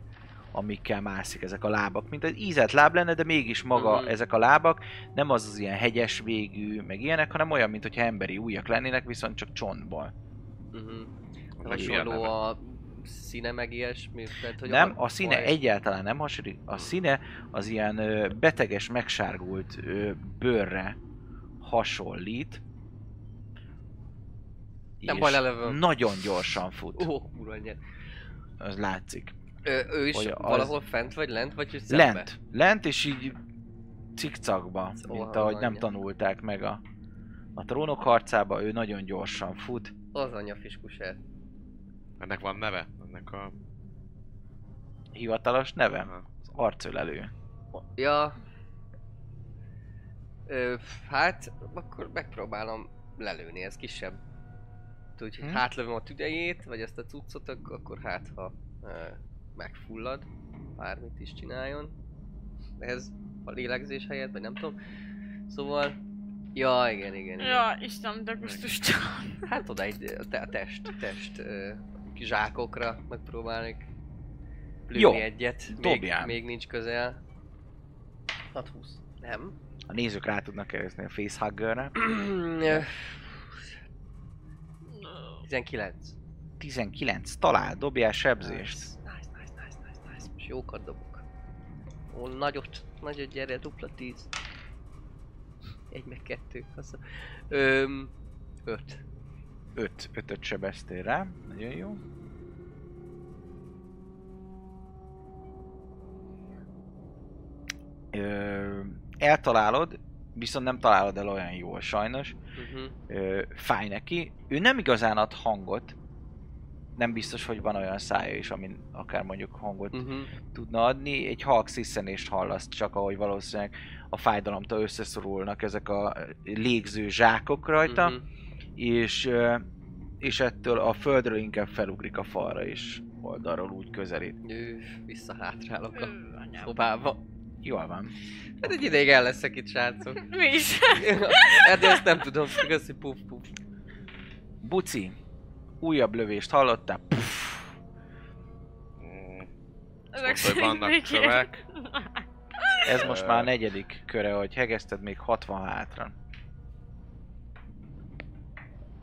amikkel mászik ezek a lábak. Mint egy ízett láb lenne, de mégis maga Mhm. ezek a lábak nem az az ilyen hegyes végű, meg ilyenek, hanem olyan, mint hogyha emberi ujjak lennének, viszont csak csontból. Mhm. Milyen Hasonló a színe meg ilyesmi? Tehát, hogy Nem, a színe faj- egyáltalán nem hasonlít. A színe az ilyen ö, beteges, megsárgult ö, bőrre hasonlít. Nem baj, lelövöm. Nagyon gyorsan fut. Ó, kurva anyját. Az látszik. Ő is Hogy az- valahol fent vagy lent, vagy hogy szembe? Lent. Lent és így cikcakba, Ó, mint ahogy nem tanulták meg a, a trónok harcába, ő nagyon gyorsan fut. Az anyja fiskusát. Ennek van neve? Ennek a... Hivatalos neve? Aha. Az arcölelő. Ja... Ö, hát, akkor megpróbálom lelőni, ez kisebb. Úgyhogy Hm. hátlövöm a tüdejét, vagy ezt a cuccot, ak- akkor hát ha ö, megfullad, bármit is csináljon. Ez a lélegzés helyett, vagy nem tudom. Szóval... Ja, igen, igen, igen. Ja, Isten, de gusztustalan. *laughs* Hát oda egy a te- a test, test ö, zsákokra megpróbálnék lőni Jó, egyet. Még, dobjál. még nincs közel. 6-20. Nem. A nézők rá tudnak keresni a facehuggerre. *clears throat* 19. 19. Talál, dobjál sebzést. Nice, nice, nice, nice, Most jókat dobok. Ó, nagyot, nagyot gyere, dupla 10. Egy meg kettő. Azt Öm, 5. 5. 5-öt sebeztél rá. Nagyon jó. Ö, eltalálod, viszont nem találod el olyan jól sajnos. Uh-huh. Ö, fáj neki. Ő nem igazán ad hangot. Nem biztos, hogy van olyan szája is, amin akár mondjuk hangot Uh-huh. tudna adni. Egy halk sziszenést hallasz, csak ahogy valószínűleg a fájdalomtól összeszorulnak ezek a légző zsákok rajta, Uh-huh. és, és ettől a földről inkább felugrik a falra, és oldalról úgy közelít. Ő, visszahátrálok a szobába. Jól van. Hát egy ideig el leszek itt, srácok. Mi is? *laughs* hát ezt nem tudom, köszi, puf, puf. Buci, újabb lövést hallottál? Puff, Ezek hogy szerint vannak csövek. ez most már a negyedik köre, hogy hegeszted, még 60 hátra.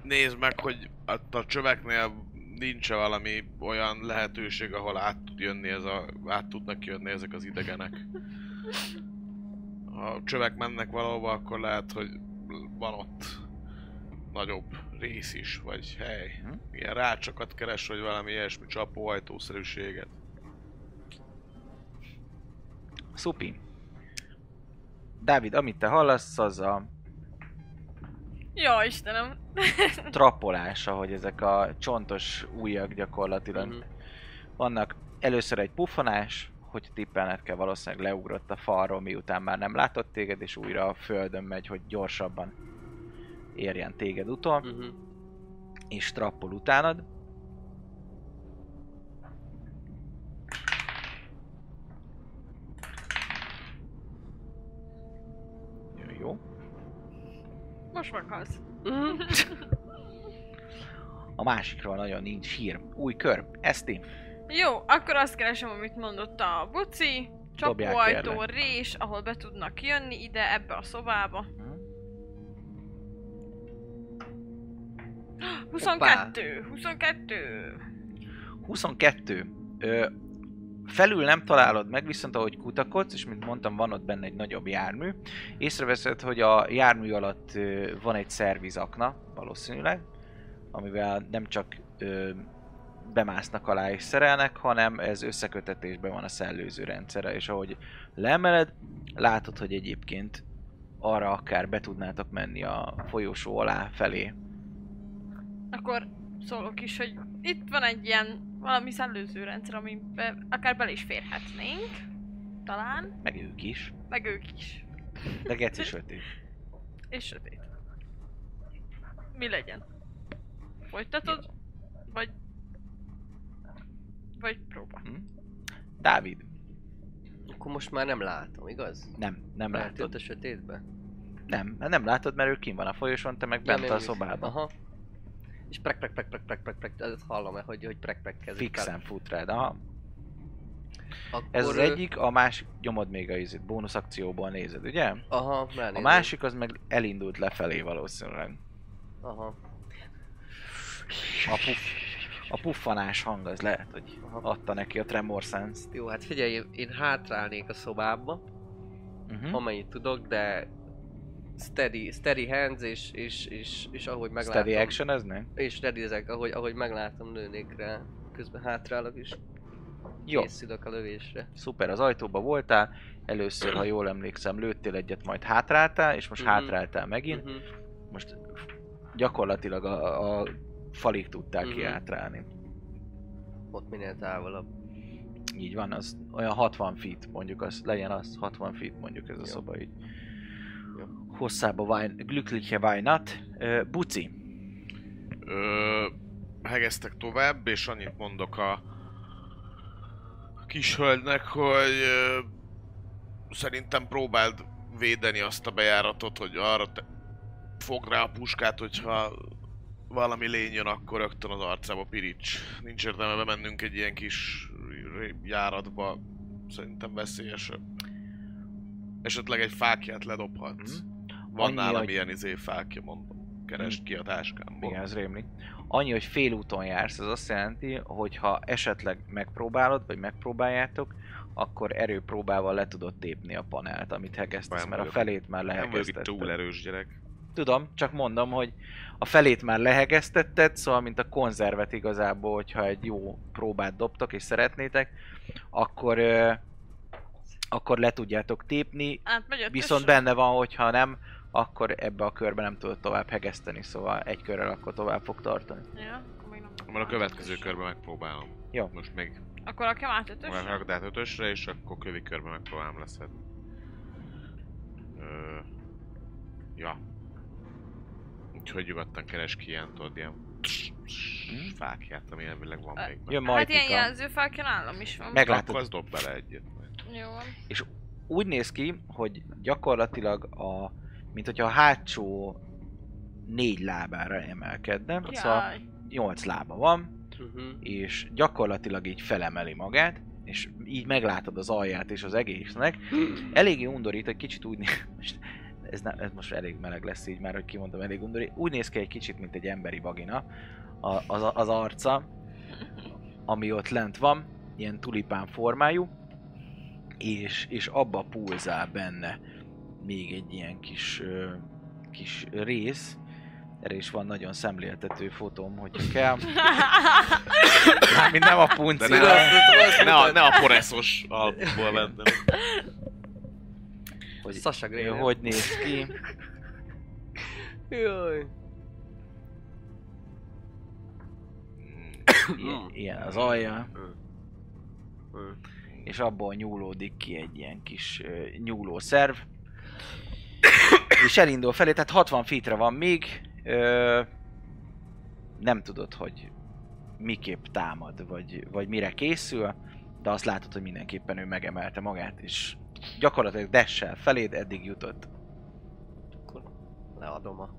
Nézd meg, hogy a, a csöveknél nincs -e valami olyan lehetőség, ahol át tud jönni ez a, át tudnak jönni ezek az idegenek. Ha a csövek mennek valahova, akkor lehet, hogy van ott nagyobb rész is, vagy hely. Mhm. Ilyen rácsokat keres, vagy valami ilyesmi csapóajtószerűséget. Szupi. Dávid, amit te hallasz, az a Ja, Istenem. *laughs* trappolás, ahogy ezek a csontos ujjak gyakorlatilag Mhm. vannak. Először egy puffanás, hogy tippelned kell valószínűleg leugrott a falról, miután már nem látott téged, és újra a földön megy, hogy gyorsabban érjen téged utol, uh-huh. és trappol utánad. Jó. Most meghalsz. Mhm. A másikról nagyon nincs hír. Új kör. Eszti. Jó, akkor azt keresem, amit mondott a buci. Csapóajtó, rés, ahol be tudnak jönni ide, ebbe a szobába. 22, 22. 22. Ö, felül nem találod meg, viszont ahogy kutakodsz, és mint mondtam, van ott benne egy nagyobb jármű, észreveszed, hogy a jármű alatt ö, van egy szervizakna, valószínűleg, amivel nem csak ö, bemásznak alá és szerelnek, hanem ez összekötetésben van a szellőző rendszere, és ahogy leemeled, látod, hogy egyébként arra akár be tudnátok menni a folyosó alá felé. Akkor szólok is, hogy itt van egy ilyen valami szellőző rendszer, amiben akár bele is férhetnénk. Talán. Meg ők is. Meg ők is. De geci sötét. *laughs* És sötét. Mi legyen? Folytatod? Vagy... Vagy próba. Hm? Dávid, Akkor most már nem látom, igaz? nem, nem Eltűnt látod. a sötétbe? Nem, nem látod, mert ő kim van a folyosón, te meg bent nem a szobában. Aha. És prek prek prek prek prek prek prek, ezt hallom-e, hogy, hogy prek prek. Fixen fut rád, aha. Akkor, Ez az ö, egyik, a másik, nyomod még a izét, bónusz akcióból nézed, ugye? Aha, A másik az meg elindult lefelé valószínűleg. Aha. A, puff, a puffanás hang az lehet, hogy Aha. adta neki a tremor sense Jó, hát figyelj, én hátrálnék a szobába, uh-huh. amennyit tudok, de steady, steady hands, és, és, és, és ahogy meglátom... Steady action ez ne? És readyzek, ahogy, ahogy meglátom, lőnék rá. Közben hátrálok is. Jó, Készülök a lövésre. szuper, az ajtóba voltál, először, ha jól emlékszem, lőttél egyet, majd hátráltál, és most Mhm. hátráltál megint. Mhm. Most gyakorlatilag a, a falig tudtál Mhm. kiátrálni. Ott minél távolabb. Így van, az olyan 60 feet, mondjuk az, legyen az 60 feet mondjuk ez a Jó. szoba így. Hosszába why, glückliche. Uh, Buci. Ö, hegeztek tovább, és annyit mondok a, kis hölgynek, hogy ö, szerintem próbáld védeni azt a bejáratot, hogy arra te fogd rá a puskát, hogyha valami lény jön, akkor rögtön az arcába piríts. Nincs értelme bemennünk egy ilyen kis járatba. Szerintem veszélyesebb. Esetleg egy fákját ledobhatsz. Van Annyi, nálam hogy- ilyen izé fákja, mondom. Keresd ki a táskámból. Igen, ez rémlik. Annyi, hogy félúton jársz, ez azt jelenti, hogy ha esetleg megpróbálod, vagy megpróbáljátok, akkor erőpróbával le tudod tépni a panelt, amit hegesztesz, mert a felét már Nem vagyok túl erős gyerek. Tudom, csak mondom, hogy a felét már lehegeztetted, szóval mint a konzervet igazából, hogyha egy jó próbát dobtok és szeretnétek, akkor, ö, akkor le tudjátok tépni, ötösre? viszont benne van, hogyha nem, akkor ebbe a körbe nem tudod tovább hegeszteni, szóval egy körrel akkor tovább fog tartani. Ja, akkor még nem Mert a következő körben megpróbálom. Jó. Most még Akkor rakjam át ötösre? rakd át ötösre, és akkor kövi körben megpróbálom leszedni. Ö... Ja. Úgyhogy nyugodtan keres ki ilyen, tudod, ilyen fákját, ami elvileg van még. Jön Hát ilyen jelzőfákja nálam is van. Meglátod. Akkor az dob bele egyet. Jó van. Úgy néz ki, hogy gyakorlatilag a, mint hogyha a hátsó négy lábára emelkedne, szóval Jaj. nyolc lába van, Uh-huh. és gyakorlatilag így felemeli magát, és így meglátod az alját és az egésznek. Eléggé undorít, egy kicsit úgy néz, *laughs* most ez, nem, ez most elég meleg lesz így már, hogy kimondom, elég undorít. Úgy néz ki egy kicsit, mint egy emberi vagina, a, az, az arca, ami ott lent van, ilyen tulipán formájú, és, és abba pulzál benne még egy ilyen kis, ö, kis rész, erre is van nagyon szemléltető fotóm, hogyha kell. *laughs* Mármint nem a De punci, ne, de, a, ne, a, ne a poreszos albumból vendem. hogy, Sasha Grey, hogy néz ki. Jaj. Ilyen, ilyen az alja, Ö. és abból nyúlódik ki egy ilyen kis ö, nyúló szerv. És elindul felé, tehát 60 feetre van még. Ö, nem tudod, hogy miképp támad, vagy, vagy mire készül, de azt látod, hogy mindenképpen ő megemelte magát, és gyakorlatilag dash feléd eddig jutott. Akkor leadom a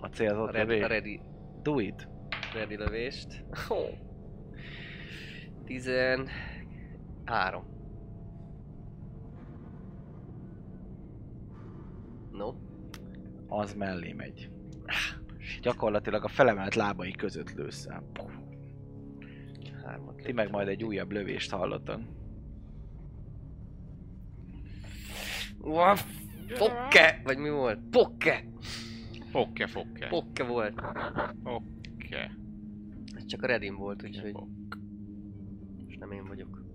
A célzott A, red, a lövés. ready, Do it. ready lövést. Oh. 13. No. Az mellé megy. Gyakorlatilag a felemelt lábai között lősz el. Ti meg majd egy újabb lövést hallottak. Uah, Fokke! Vagy mi volt? Pokke! Fokke, fokke. Pokke volt. Fokke. Ez csak a Redim volt, úgyhogy... És nem én vagyok.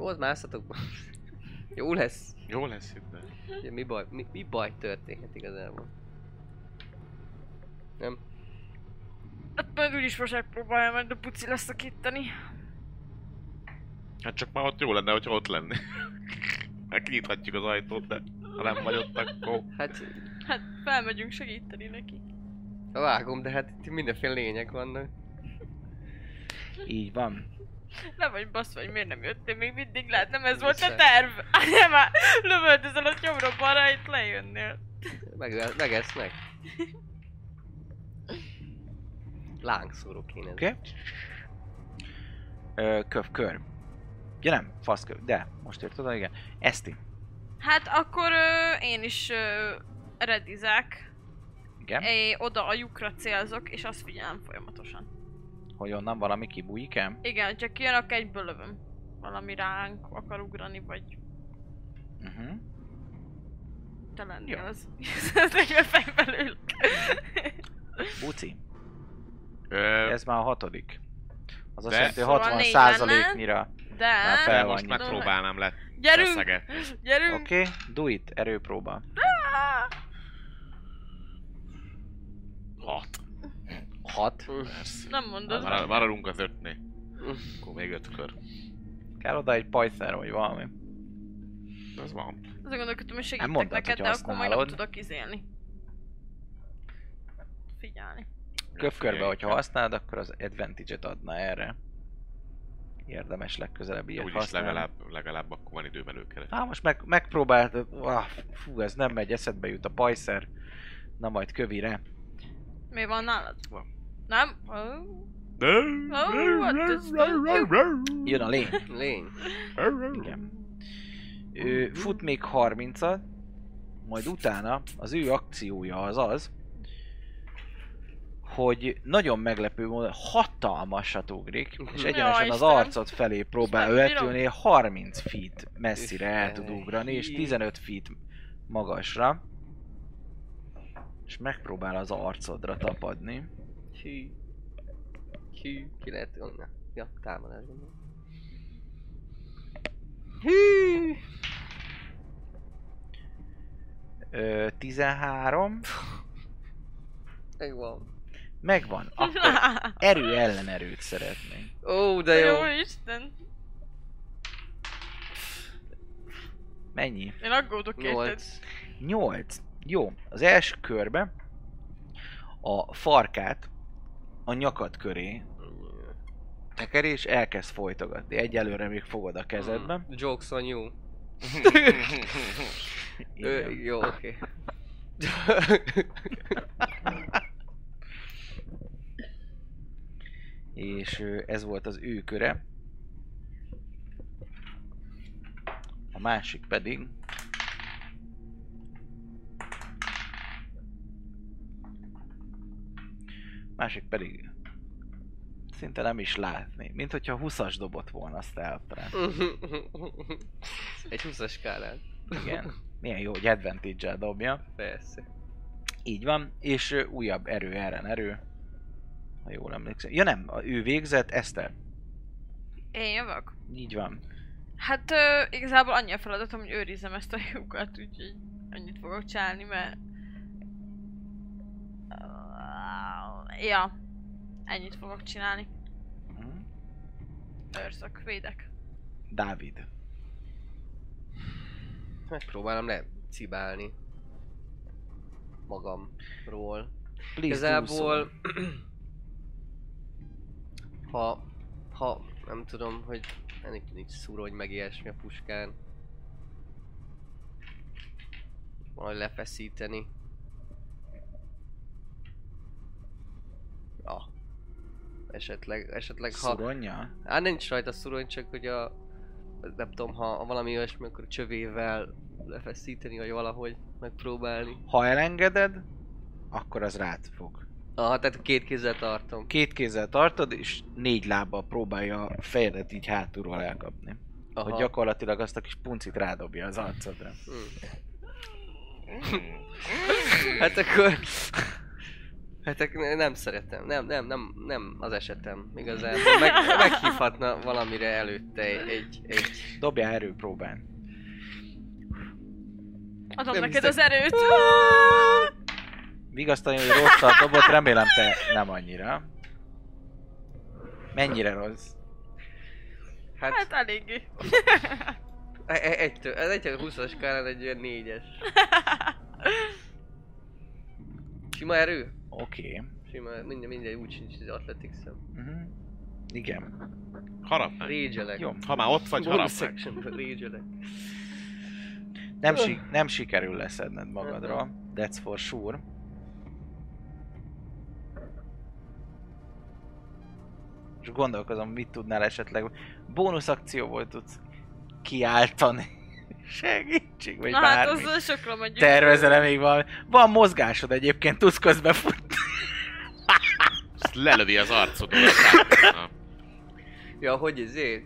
Jó, az mászatok. Jó lesz. Jó lesz itt, de... Ugye, mi, baj, mi, mi baj történhet igazából? Nem? Hát majd úgyis most megpróbálja majd a puci leszakítani. Hát csak már ott jó lenne, hogyha ott lenni. *laughs* Megnyithatjuk az ajtót, de ha nem vagy ott, akkor... Hát, Hát felmegyünk segíteni neki. vágom, de hát itt mindenféle lények vannak. Így van. Le vagy basz, vagy miért nem jöttél még mindig? Lehet nem ez volt a terv. *laughs* Nem már lövöldözel a jobbra balra, itt lejönnél. Meg, megesznek. Lángszóró kéne. Oké? Okay. Köv, kör. Ja nem, faszköv, de most ért oda, igen. Eszti. Hát akkor ö, én is ö, redizek. Igen. É, oda a lyukra célzok, és azt figyelem folyamatosan. Hogy onnan valami kibújik el. Igen, csak kijön, akkor egyből lövöm. Valami ránk akar ugrani, vagy Uh-huh. te lenni Jó. az. *laughs* Fejbe ülök. Buci. Ö, Ez már a hatodik. Az azt jelenti, Szóval 60 négy százaléknyira. De... Már fel van most megpróbálnám le Gyerünk! feszegetni. Gyerünk! Oké, okay. do it, erőpróba. Hat. 6. Persze. Nem mondod. Mar- maradunk az ötnél. Akkor még öt kör. Kell oda egy pajszer, vagy valami. Ez van. Azért gondolkodtam, hogy segítek mondtad, neked, hogy de akkor majd nem tudok izélni. Figyelni. Figyelj, hogyha használod, akkor az advantage-et adna erre. Érdemes legközelebb ilyet Úgyis használni. legalább, legalább akkor van időben előkeresni. Á, most meg, megpróbáltad, ah, fú, ez nem megy, eszedbe jut a pajszer. Na majd kövire. Mi van nálad? Van. Nem? Oh. Jön a lény. Lény. Igen. Ő fut még 30-at, majd utána az ő akciója az az, hogy nagyon meglepő módon hatalmasat ugrik, és Ja, egyenesen az Istenem. arcod felé próbál Ezt nem vetülni, 30 feet messzire el tud ugrani, és 15 feet magasra. És megpróbál az arcodra tapadni. Hű. Hű. Ki lehet onnan. Ja, támadás gondolom. Hű. Ö, 13. Megvan. Megvan. Akkor erő ellen erőt szeretnénk. Ó, de jó. Jó Isten. Mennyi? Én aggódok érted. 8. 8. Jó, az első körbe a farkát a nyakad köré tekeri, és elkezd folytogatni. Egyelőre még fogod a kezedben. Jokes on you. *laughs* Ö, jó, oké. És ez volt az ő köre. A másik pedig másik pedig szinte nem is látni. Mint hogyha 20-as dobott volna a stealth *laughs* Egy 20-as skálán. Igen. *laughs* Milyen jó, hogy advantage dobja. Persze. Így van, és újabb erő ellen erő. Ha jól emlékszem. Ja nem, a- ő végzett, Eszter. Én jövök? Így van. Hát ö, igazából annyi a feladatom, hogy őrizzem ezt a lyukat, úgyhogy annyit fogok csinálni, mert... Ja, ennyit fogok csinálni. Mhm. Őrzök, védek. Dávid. Megpróbálom lecibálni magamról. Please Igazából, *clears throat* ha, ha nem tudom, hogy ennek nincs szúró, hogy meg ilyesmi a puskán. Majd lefeszíteni. Ah. Esetleg, esetleg ha... Szuronja? Hát nincs rajta szurony, csak hogy a... Nem tudom, ha valami olyasmi, akkor csövével lefeszíteni, vagy valahogy megpróbálni. Ha elengeded, akkor az rád fog. Aha, tehát két kézzel tartom. Két kézzel tartod, és négy lábbal próbálja a fejedet így hátulról elkapni. Aha. Hogy gyakorlatilag azt a kis puncit rádobja az arcodra. Hm. Hát akkor... Hát nem szeretem, nem, nem, nem, nem az esetem igazából. Meg, meghívhatna valamire előtte egy, egy, Dobjál erőpróbán. Adom Nem neked hiszek. az erőt. Vigasztani, hogy rosszat dobott, remélem te nem annyira. Mennyire rossz? hát, Hát eléggé. e- e- egytől, ez egy 20-as skálán egy olyan 4-es. *laughs* Sima erő? Oké. Okay. Sima, mindegy, mindegy, úgy sincs az athletics-em. Uh-huh. Igen. Harap meg. Jó. Ha már ott vagy, harap Bonus meg. section, rage-elek. Nem, si- nem sikerül leszedned magadról. That's for sure. És gondolkozom, mit tudnál esetleg bónusz akcióból tudsz kiáltani. Segítség, vagy Na hát bármi. azzal sokra megyünk. Tervezel még valami? Van mozgásod egyébként, tudsz közben futni. Lelövi az arcodon. Na. Ja, hogy ezért?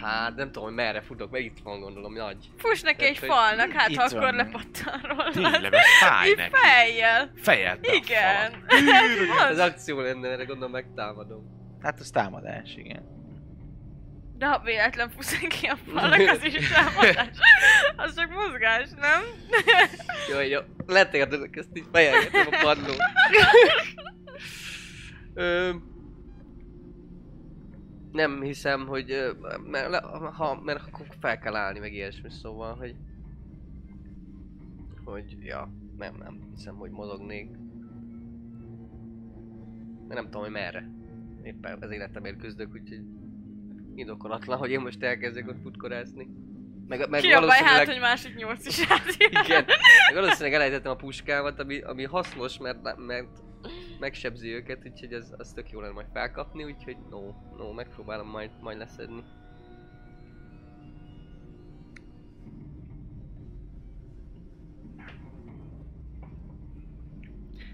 Hát nem tudom, hogy merre futok, mert itt van gondolom nagy. Fuss neki egy Tehát, falnak, hát ha akkor lepattan róla. Tényleg, ez fáj neki. fejjel. A Igen. *laughs* Az akció lenne, erre gondolom megtámadom. Hát az támadás, igen. De ha véletlen fusz ki a falnak, az is *laughs* támadás. Az csak mozgás, nem? Jó, jó. Letérdülök, ezt így fejelgetem a padlót. Ö, nem hiszem, hogy... Mert, ha, mert akkor fel kell állni, meg ilyesmi, szóval, hogy... Hogy, ja, nem, nem hiszem, hogy mozognék. De nem tudom, hogy merre. Éppen az életemért küzdök, úgyhogy indokolatlan, hogy én most elkezdek ott futkorászni. Meg, meg Kiabálj hát, valószínűleg- hogy másik nyolc is átjön. igen. Meg valószínűleg elejtettem a puskámat, ami, ami hasznos, mert, mert megsebzi őket, úgyhogy ez, az tök jó lenne majd felkapni, úgyhogy no, no, megpróbálom majd, majd leszedni.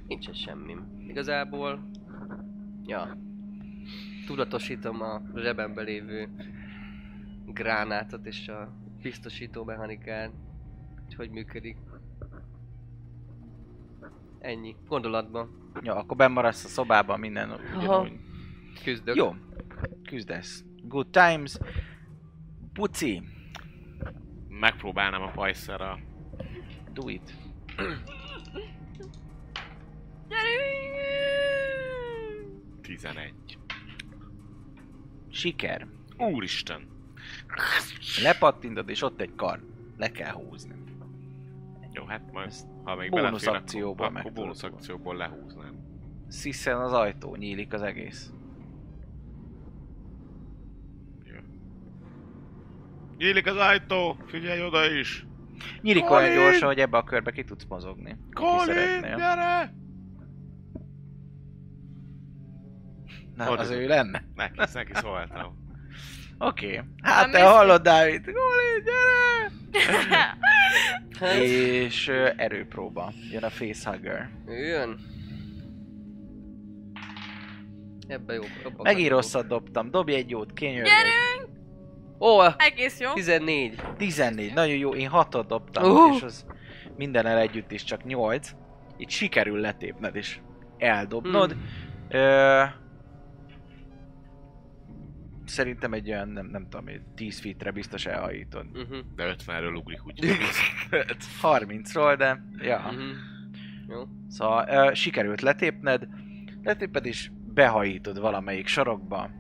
Nincsen semmi. Igazából, ja, tudatosítom a zsebembe lévő gránátot és a biztosító mechanikát, hogy hogy működik. Ennyi. Gondolatban. Jó, akkor benn maradsz a szobában, minden ugyanúgy. Küzdök. Jó, küzdesz. Good times. Puci, Megpróbálnám a pajszerra. do it. Gyerünk! 11. Siker. Úristen! Lepattintod, és ott egy kar. Le kell húzni. Jó, hát majd, ha még bónusz akkor- akcióból meg akkor tudod bónusz akcióból lehúznám. Sziszen az ajtó, nyílik az egész. Jó. Nyílik az ajtó! Figyelj oda is! Nyílik Colin! olyan gyorsan, hogy ebbe a körbe ki tudsz mozogni. Colin, gyere! Na, Oda az ő lenne. Neki, neki szóltam. Oké. Okay. Hát Nem te hallod, Dávid. Colin, gyere! *laughs* Hát, És ö, erőpróba. Jön a facehugger. jön. Ebbe jó. abba Megint rosszat dobtam. Dobj egy jót, kényörgök. Gyerünk! Ó, Egész jó. 14. 14, nagyon jó, én 6-ot dobtam, Uh. és az mindennel együtt is csak 8. Itt sikerül letépned és eldobnod. Hmm. Ö... Szerintem egy olyan, nem, nem tudom, egy 10 feetre biztos elhajítod. Uh-huh. De 50-ről ugrik, úgyhogy *laughs* 30-ról, de ja. Uh-huh. Jó. Szóval ö, sikerült letépned, letéped és behajítod valamelyik sarokba.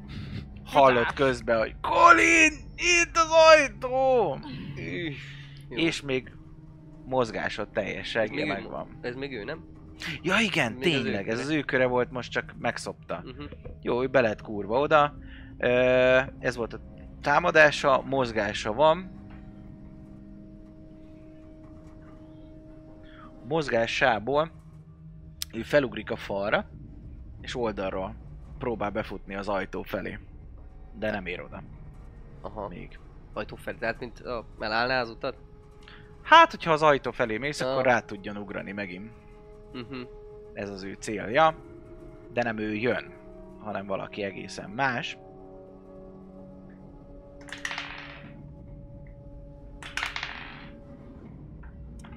Hallod közben, hogy Colin, itt az ajtó! És még mozgásod teljességgel megvan. Ez még ő, nem? Ja igen, Még az tényleg, ez köre. az ő köre volt, most csak megszopta. Uh-huh. Jó, ő be lett kurva oda. Ez volt a támadása, mozgása van. mozgásából ő felugrik a falra, és oldalról próbál befutni az ajtó felé. De nem ér oda Aha, még. ajtó felé, tehát mint a, elállná az utat? Hát, hogyha az ajtó felé mész, Ah. akkor rá tudjon ugrani megint. Mhm. Ez az ő célja. De nem ő jön, hanem valaki egészen más.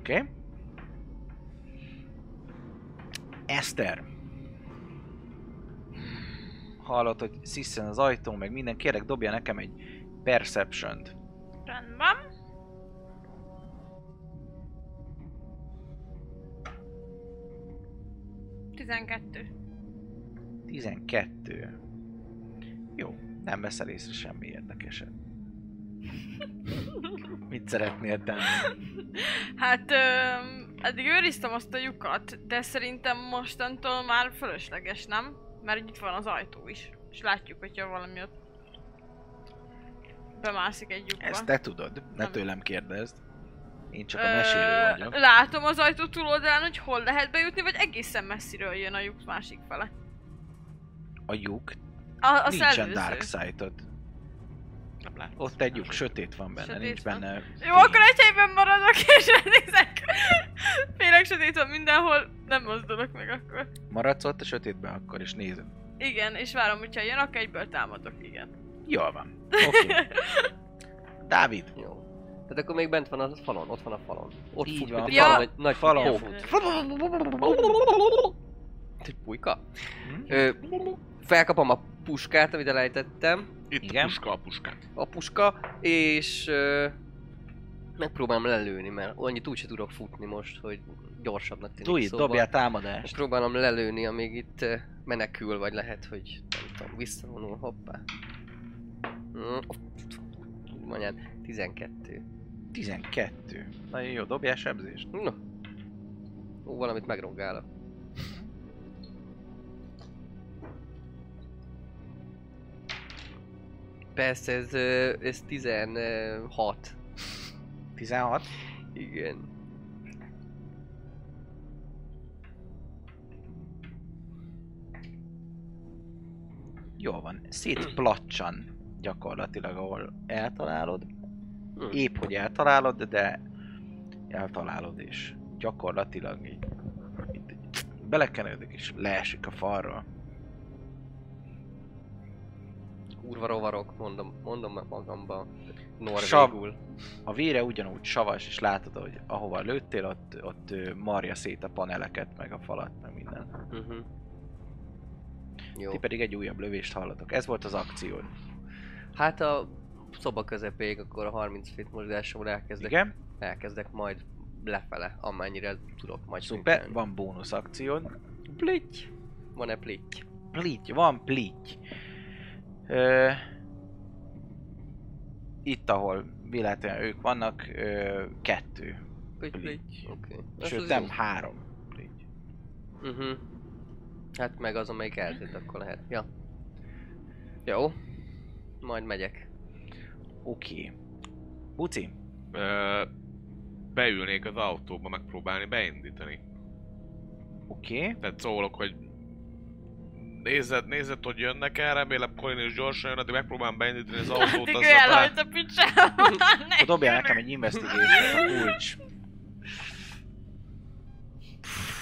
Oké. Okay. Eszter. Hallott, hogy sziszen az ajtó, meg minden. Kérlek, dobja nekem egy Perception-t. Rendben. Tizenkettő. 12. Jó, nem veszel észre semmi érdekeset. Mit szeretnél tenni? Hát, öm, eddig őriztem azt a lyukat, de szerintem mostantól már fölösleges, nem? Mert itt van az ajtó is. És látjuk, hogyha valami ott bemászik egy lyukba. Ezt te tudod, ne Nem. tőlem kérdezd. Én csak a mesélő vagyok. Látom az ajtó túloldalán, hogy hol lehet bejutni, vagy egészen messziről jön a lyuk másik fele. A lyuk, A, a nincsen dark side-od. Lát. Ott egy lyuk, sötét van benne, Sötét nincs van. benne Jó, akkor egy helyben maradok *laughs* és nézek. Félek sötét van mindenhol, nem mozdulok meg akkor. Maradsz ott a sötétben akkor, és nézed. Igen, és várom, hogyha jön, akkor egyből támadok, igen. Jól van. Oké. Okay. *laughs* Dávid, Jó. Tehát akkor még bent van a falon, ott van a falon. Ott Így fut, van. egy Ja. falon, nagy, nagy Falon fut. Egy pulyka. Hm? Ö, felkapom a puskát, amit elejtettem. Itt Igen. a puska, a puska. A puska, és ö, megpróbálom lelőni, mert annyit úgyse tudok futni most, hogy gyorsabbnak tűnik. Túj, szóval dobjál támadást. Próbálom lelőni, amíg itt ö, menekül, vagy lehet, hogy nem tudom, visszavonul, hoppá. Mm, Mondján, 12. 12. Nagyon jó, dobjál sebzést. No. Ó, valamit megrongálok. Persze, ez, ez 16. 16. Igen. Jól van. Szétplacsan gyakorlatilag, ahol eltalálod. Hm. Épp, hogy eltalálod, de eltalálod, és gyakorlatilag így, így belekenődik, és leesik a falról. Kurva rovarok, mondom, mondom magamba. Sav. Norvégul. A vére ugyanúgy savas, és látod, hogy ahova lőttél, ott, ott marja szét a paneleket, meg a falat, meg minden. Uh-huh. Jó. Ti pedig egy újabb lövést hallatok. Ez volt az akciód. Hát a szoba közepéig akkor a 30 feet mozgásomra elkezdek, Igen? elkezdek majd lefele, amennyire tudok majd Szuper, szüntelni. van bónusz akciód. Plitty. Van-e plitty? Plitty, van plitty. Ö, itt, ahol véletlenül ők vannak, ö, kettő. Oké. Okay. Sőt, nem, három. Plitty. Uh-huh. Hát meg az, amelyik eltűnt, akkor lehet. Ja. Jó. Majd megyek. Oké. Okay. Buci, Ö, beülnék az autóba, megpróbálni beindítani. oké. Okay. Tehát szólok, hogy nézed, nézed, hogy jönnek el, remélem Colin is gyorsan jön, addig megpróbálom beindítani az *laughs* autót, Addig ő talán- elhagyt a picsába. *laughs* Dobjál nekem egy *laughs* investigation a kulcs.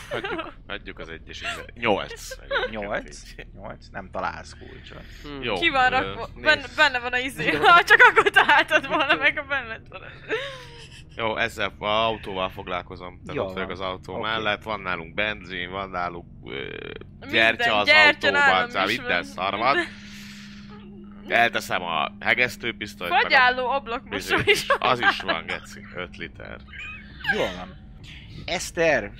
Hagyjuk, hagyjuk az egyes inve- Nyolc. egyébként 8. így. 8. Nem találsz kulcsot. Hm. Jó. Ki van rakva? Benne, benne van a izé. Ha csak akkor találtad volna meg, ha benne volna. Jó, ezzel a autóval foglalkozom. Tehát Jó ott az autó Oké. mellett, van nálunk benzin, van nálunk ö, Minden, gyertya az gyertya autóban, szóval is minden szar van. Elteszem a hegesztőpisztolyt, meg a Fagyálló ablakmosó vizét is is. Az is van, geci. 5 liter. Jól van. Eszter,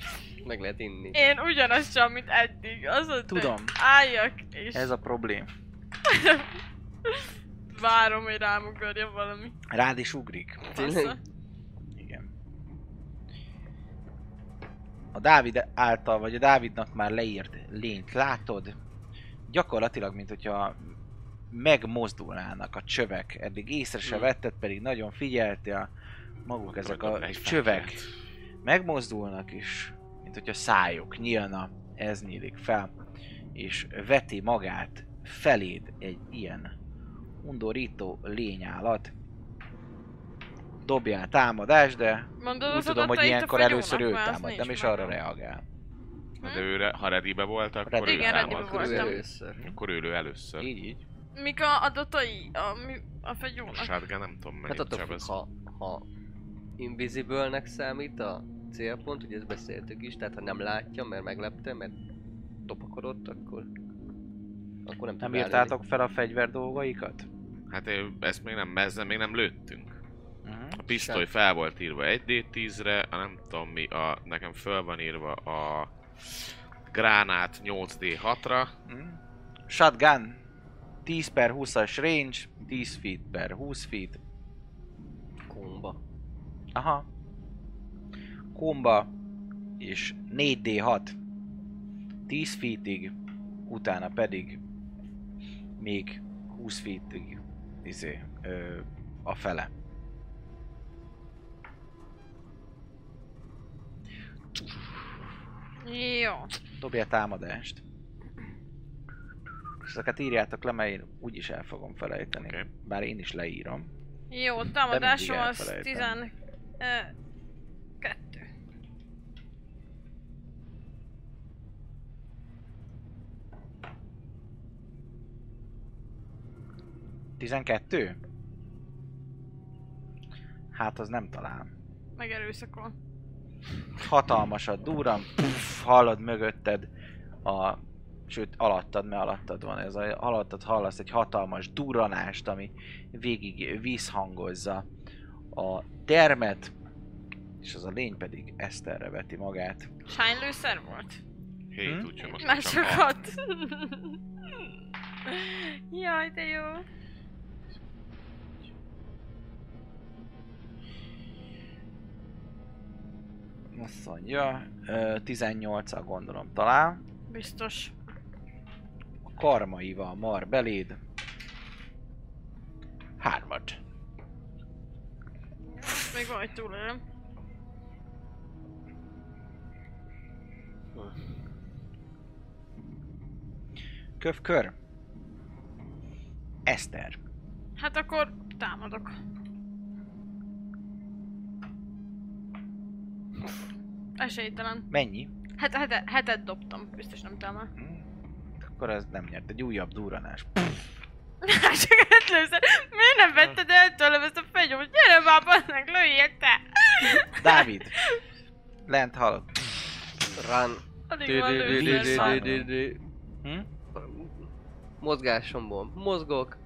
Meg lehet inni. Én ugyanazt sem, mint eddig. Az ott, Tudom. álljak, és ez a problém. *laughs* várom, hogy rám ugorja valami. Rád is ugrik. Igen. A Dávid által, vagy a Dávidnak már leírt lényt látod. Gyakorlatilag, mint hogyha megmozdulnának a csövek. Eddig észre se Hmm. vetted, pedig nagyon figyeltél. Maguk ezek a csövek megmozdulnak is mint hogyha szájok nyílna, ez nyílik fel, és veti magát feléd egy ilyen undorító lényállat. Dobjál támadást, de Mondod úgy tudom, hogy a ilyenkor először ő támad, nem is meg. arra reagál. De őre, ha readybe volt, akkor Ready. ő Igen, támad. Akkor ő először. Akkor ő lő először. Így, így. Mik a adatai a, mi, a A fegyónak? shotgun nem tudom Hát mennyit attól függ, sebez. ha, ha invisible-nek számít a célpont, ugye ezt beszéltük is, tehát ha nem látja, mert meglepte, mert topakodott, akkor akkor nem, Nem írtátok fel a fegyver dolgaikat? Hát ezt még nem, ezzel még nem lőttünk. Uh-huh. A pisztoly fel volt írva 1D10-re, a nem tudom mi, a, nekem föl van írva a gránát 8D6-ra. Mhm. Shotgun 10 per 20-as range, 10 feet per 20 feet. Komba. Aha komba, és 4D6 10 feetig, utána pedig még 20 feetig izé, ö, a fele. Jó. Dobja támadást. Ezeket írjátok le, mert én úgyis el fogom felejteni. Okay. Bár én is leírom. Jó, támadásom az 10... 12? Hát az nem talál. Megerőszakol. Hatalmasat durran, puff, hallod mögötted a sőt alattad, mert alattad van ez a alattad hallasz egy hatalmas durranást, ami végig vízhangozza a termet, és az a lény pedig Eszterre veti magát. Sánylőszer volt? Hét, Hm? úgyhogy most Már már csak hat. sokat. *laughs* Jaj, de jó. Azt mondja, ö, 18-al gondolom talál. Biztos. A karmaival mar beléd. Hármat. Még van, hogy túlélem. Kövkör. Eszter. Hát akkor támadok. Esélytelen. Mennyi? Hát, hetet, hetet dobtam, biztos nem támad. Hm? Akkor ez nem nyert. Egy újabb durranás. *laughs* Csak először, miért nem vetted el tőlem ezt a fegyót? Gyere már, bazdmeg, lőjél te! Dávid. Lent hallod. Run. Addig van lőszer. Hm? Mozgásomból mozgok,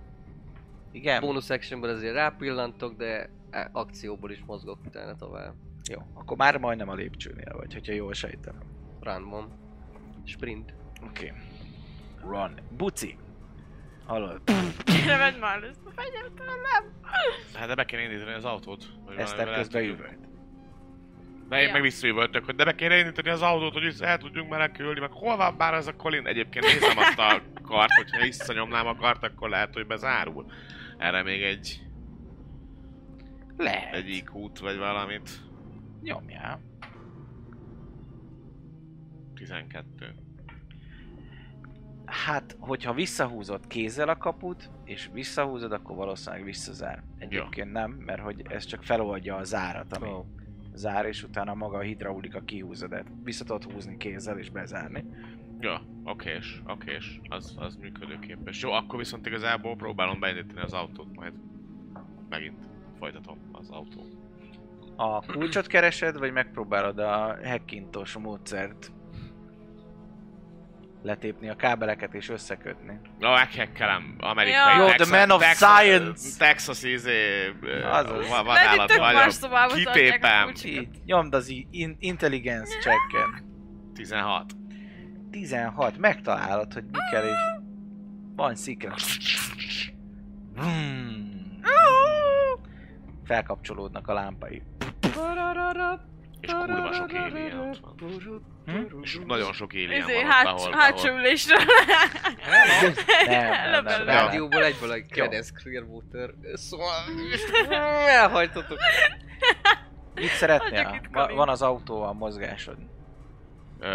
Igen? bonus actionből azért rápillantok, de e- akcióból is mozgok utána tovább. Jó. Akkor már majdnem a lépcsőnél vagy, hogyha jól sejtem. Runban. Sprint. Oké. Okay. Run. Buci. Hallod? Gyere, vedd már ezt a fegyet tőlem! Hát de be kéne indítani az autót. hogy Eszter közben üvölt. De én Ja. meg visszaüvöltök, hogy de be kéne indítani az autót, hogy el tudjunk menekülni, meg hol van bár ez a Colin? Egyébként nézem azt a *laughs* kart, hogyha visszanyomnám a kart, akkor lehet, hogy bezárul. Erre még egy, Lehet. egy IQ-t, vagy valamit. Nyomjál. 12. Hát, hogyha visszahúzod kézzel a kaput, és visszahúzod, akkor valószínűleg visszazár. Egyébként nem, mert hogy ez csak feloldja a zárat, ami Oh. zár, és utána maga a hidraulika kihúzza, de vissza tudod húzni kézzel és bezárni. Ja, okés, okés. Az, az működőképes. Jó, akkor viszont igazából próbálom beindítani az autót, majd megint folytatom az autó. A kulcsot keresed, vagy megpróbálod a hackintos módszert letépni a kábeleket és összekötni? Na, meghekkelem amerikai Ja. You're the man of science! Texas izé... Azaz. va- Lehet, Vadállat hogy tök más vagyok. Így, nyomd az intelligence checken. 16. 16, megtalálod, hogy mi kell, és van szikra. Felkapcsolódnak a lámpai. És kurva sok alien ott van. Hm? És nagyon sok alien Izé, van ott, hát, ahol, hátsó ülésre. Nem, nem, nem. Rádióból egyből a Cadence Clearwater. Szóval... *laughs* Elhajtottuk. Mit szeretnél? Van az autó a mozgásod. Ö,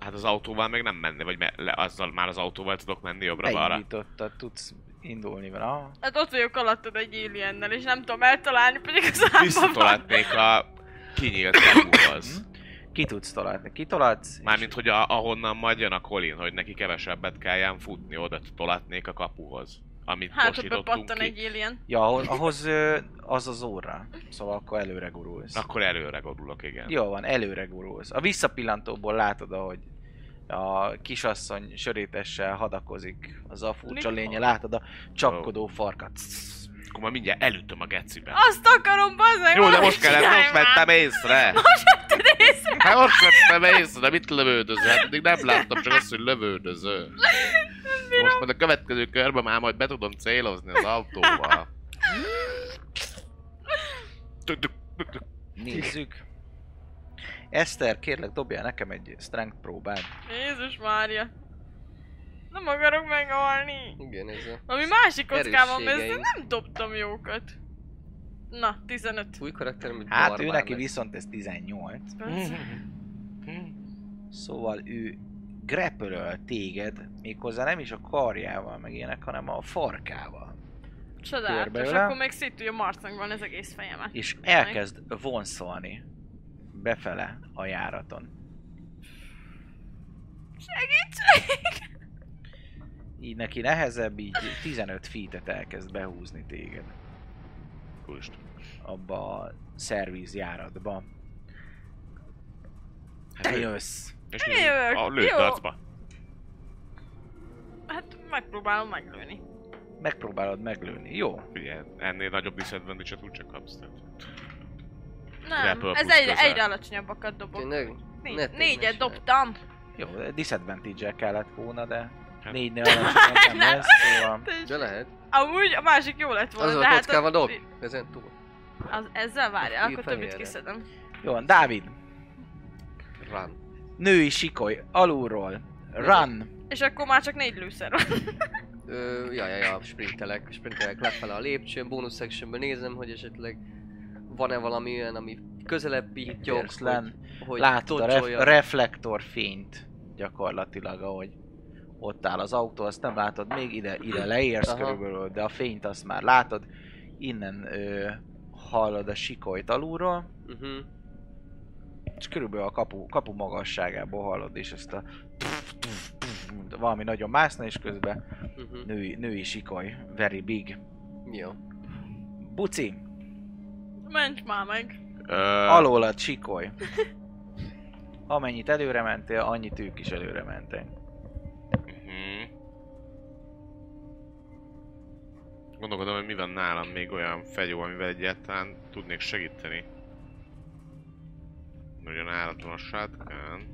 hát az autóval még nem menni, vagy me- le, azzal már az autóval tudok menni jobbra-balra. Beindítottad, tudsz indulni vele. Hát ott vagyok alattad egy aliennel, és nem tudom eltalálni, pedig az álmban. Visszatolatnék a kinyílt kapuhoz. Ki tudsz tolatni? Kitolatsz? Mármint, hogy a, ahonnan majd jön a Colin, hogy neki kevesebbet kelljen futni, oda tolatnék a kapuhoz. Amit Hát, hogy bepattan ki. egy alien. Ja, ahhoz, ahhoz az az óra. Szóval akkor előre gurulsz. Akkor előre gurulok, igen. Jó van, előre gurulsz. A visszapillantóból látod, ahogy a kisasszony sörétessel hadakozik. Az a furcsa lénye, látod a csapkodó farkat. Akkor már mindjárt elütöm a gecibe. Azt akarom, bazdmeg! Jó, de most kellett, most vettem észre. *laughs* Most vetted észre? Hát most vettem észre, mit lövődözöl? Hát eddig nem láttam, csak azt, hogy lövődözöl. Most majd a következő körben már majd be tudom célozni az autóval. Nézzük. Eszter, kérlek dobjál nekem egy strength próbát. Jézus Mária. Nem akarok meghalni. Igen, ez a Ami másik kockában ez nem dobtam jókat. Na, 15. új karakterem, hogy Hát ő neki viszont ez 18. Persze. Szóval ő grepölöl téged, méghozzá nem is a karjával meg ilyenek, hanem a farkával. Csodálatos, akkor még szét tudja marcangolni az egész fejemet. És elkezd vonszolni befele a járaton. Segítség! Így neki nehezebb, így 15 feet elkezd behúzni téged Úristen. abba a szervíz járatba. Hát Te jössz! És jövök, A arcba. Hát megpróbálom meglőni. Megpróbálod meglőni. Jó. Ugye, ennél nagyobb disadvantage-et úgyse kapsz. Tehát. Nem, ez egyre, közel. egyre alacsonyabbakat dobok. Tényleg? Négy, Ne- négyet dobtam. Jó, disadvantage kellett volna, de Hát- négynél alacsonyabb nem lesz, *laughs* szóval... De lehet. Amúgy a másik jó lett volna, Az de a hát... kockával dob. Ezen túl. az, ezzel várjál, Ír akkor többit kiszedem. Jó van, Dávid, Run. női sikoly, alulról, run, És akkor már csak négy lőszer van. Ö, ja, ja, ja, sprintelek, sprintelek lefele a lépcsőn, bónusz sectionben nézem, hogy esetleg van-e valami olyan, ami közelebb len. hogy, hogy látod a ref- reflektorfényt gyakorlatilag, ahogy ott áll az autó, azt nem látod, még ide, ide leérsz Aha. körülbelül, de a fényt azt már látod, innen ö, hallod a sikolyt alulról, Uh-huh. és körülbelül a kapu, kapu magasságából hallod, és ezt a valami nagyon mászna, és közben Uh-huh. női, női sikoly, very big. Jó. Buci, Menj már meg. Ö, alólad sikoly. Amennyit előre mentél, annyit ők is előre mentek. mhm. Gondolkodom, hogy mi van nálam még olyan fegyó, amivel egyáltalán tudnék segíteni. Ugye nálatom a shotgun.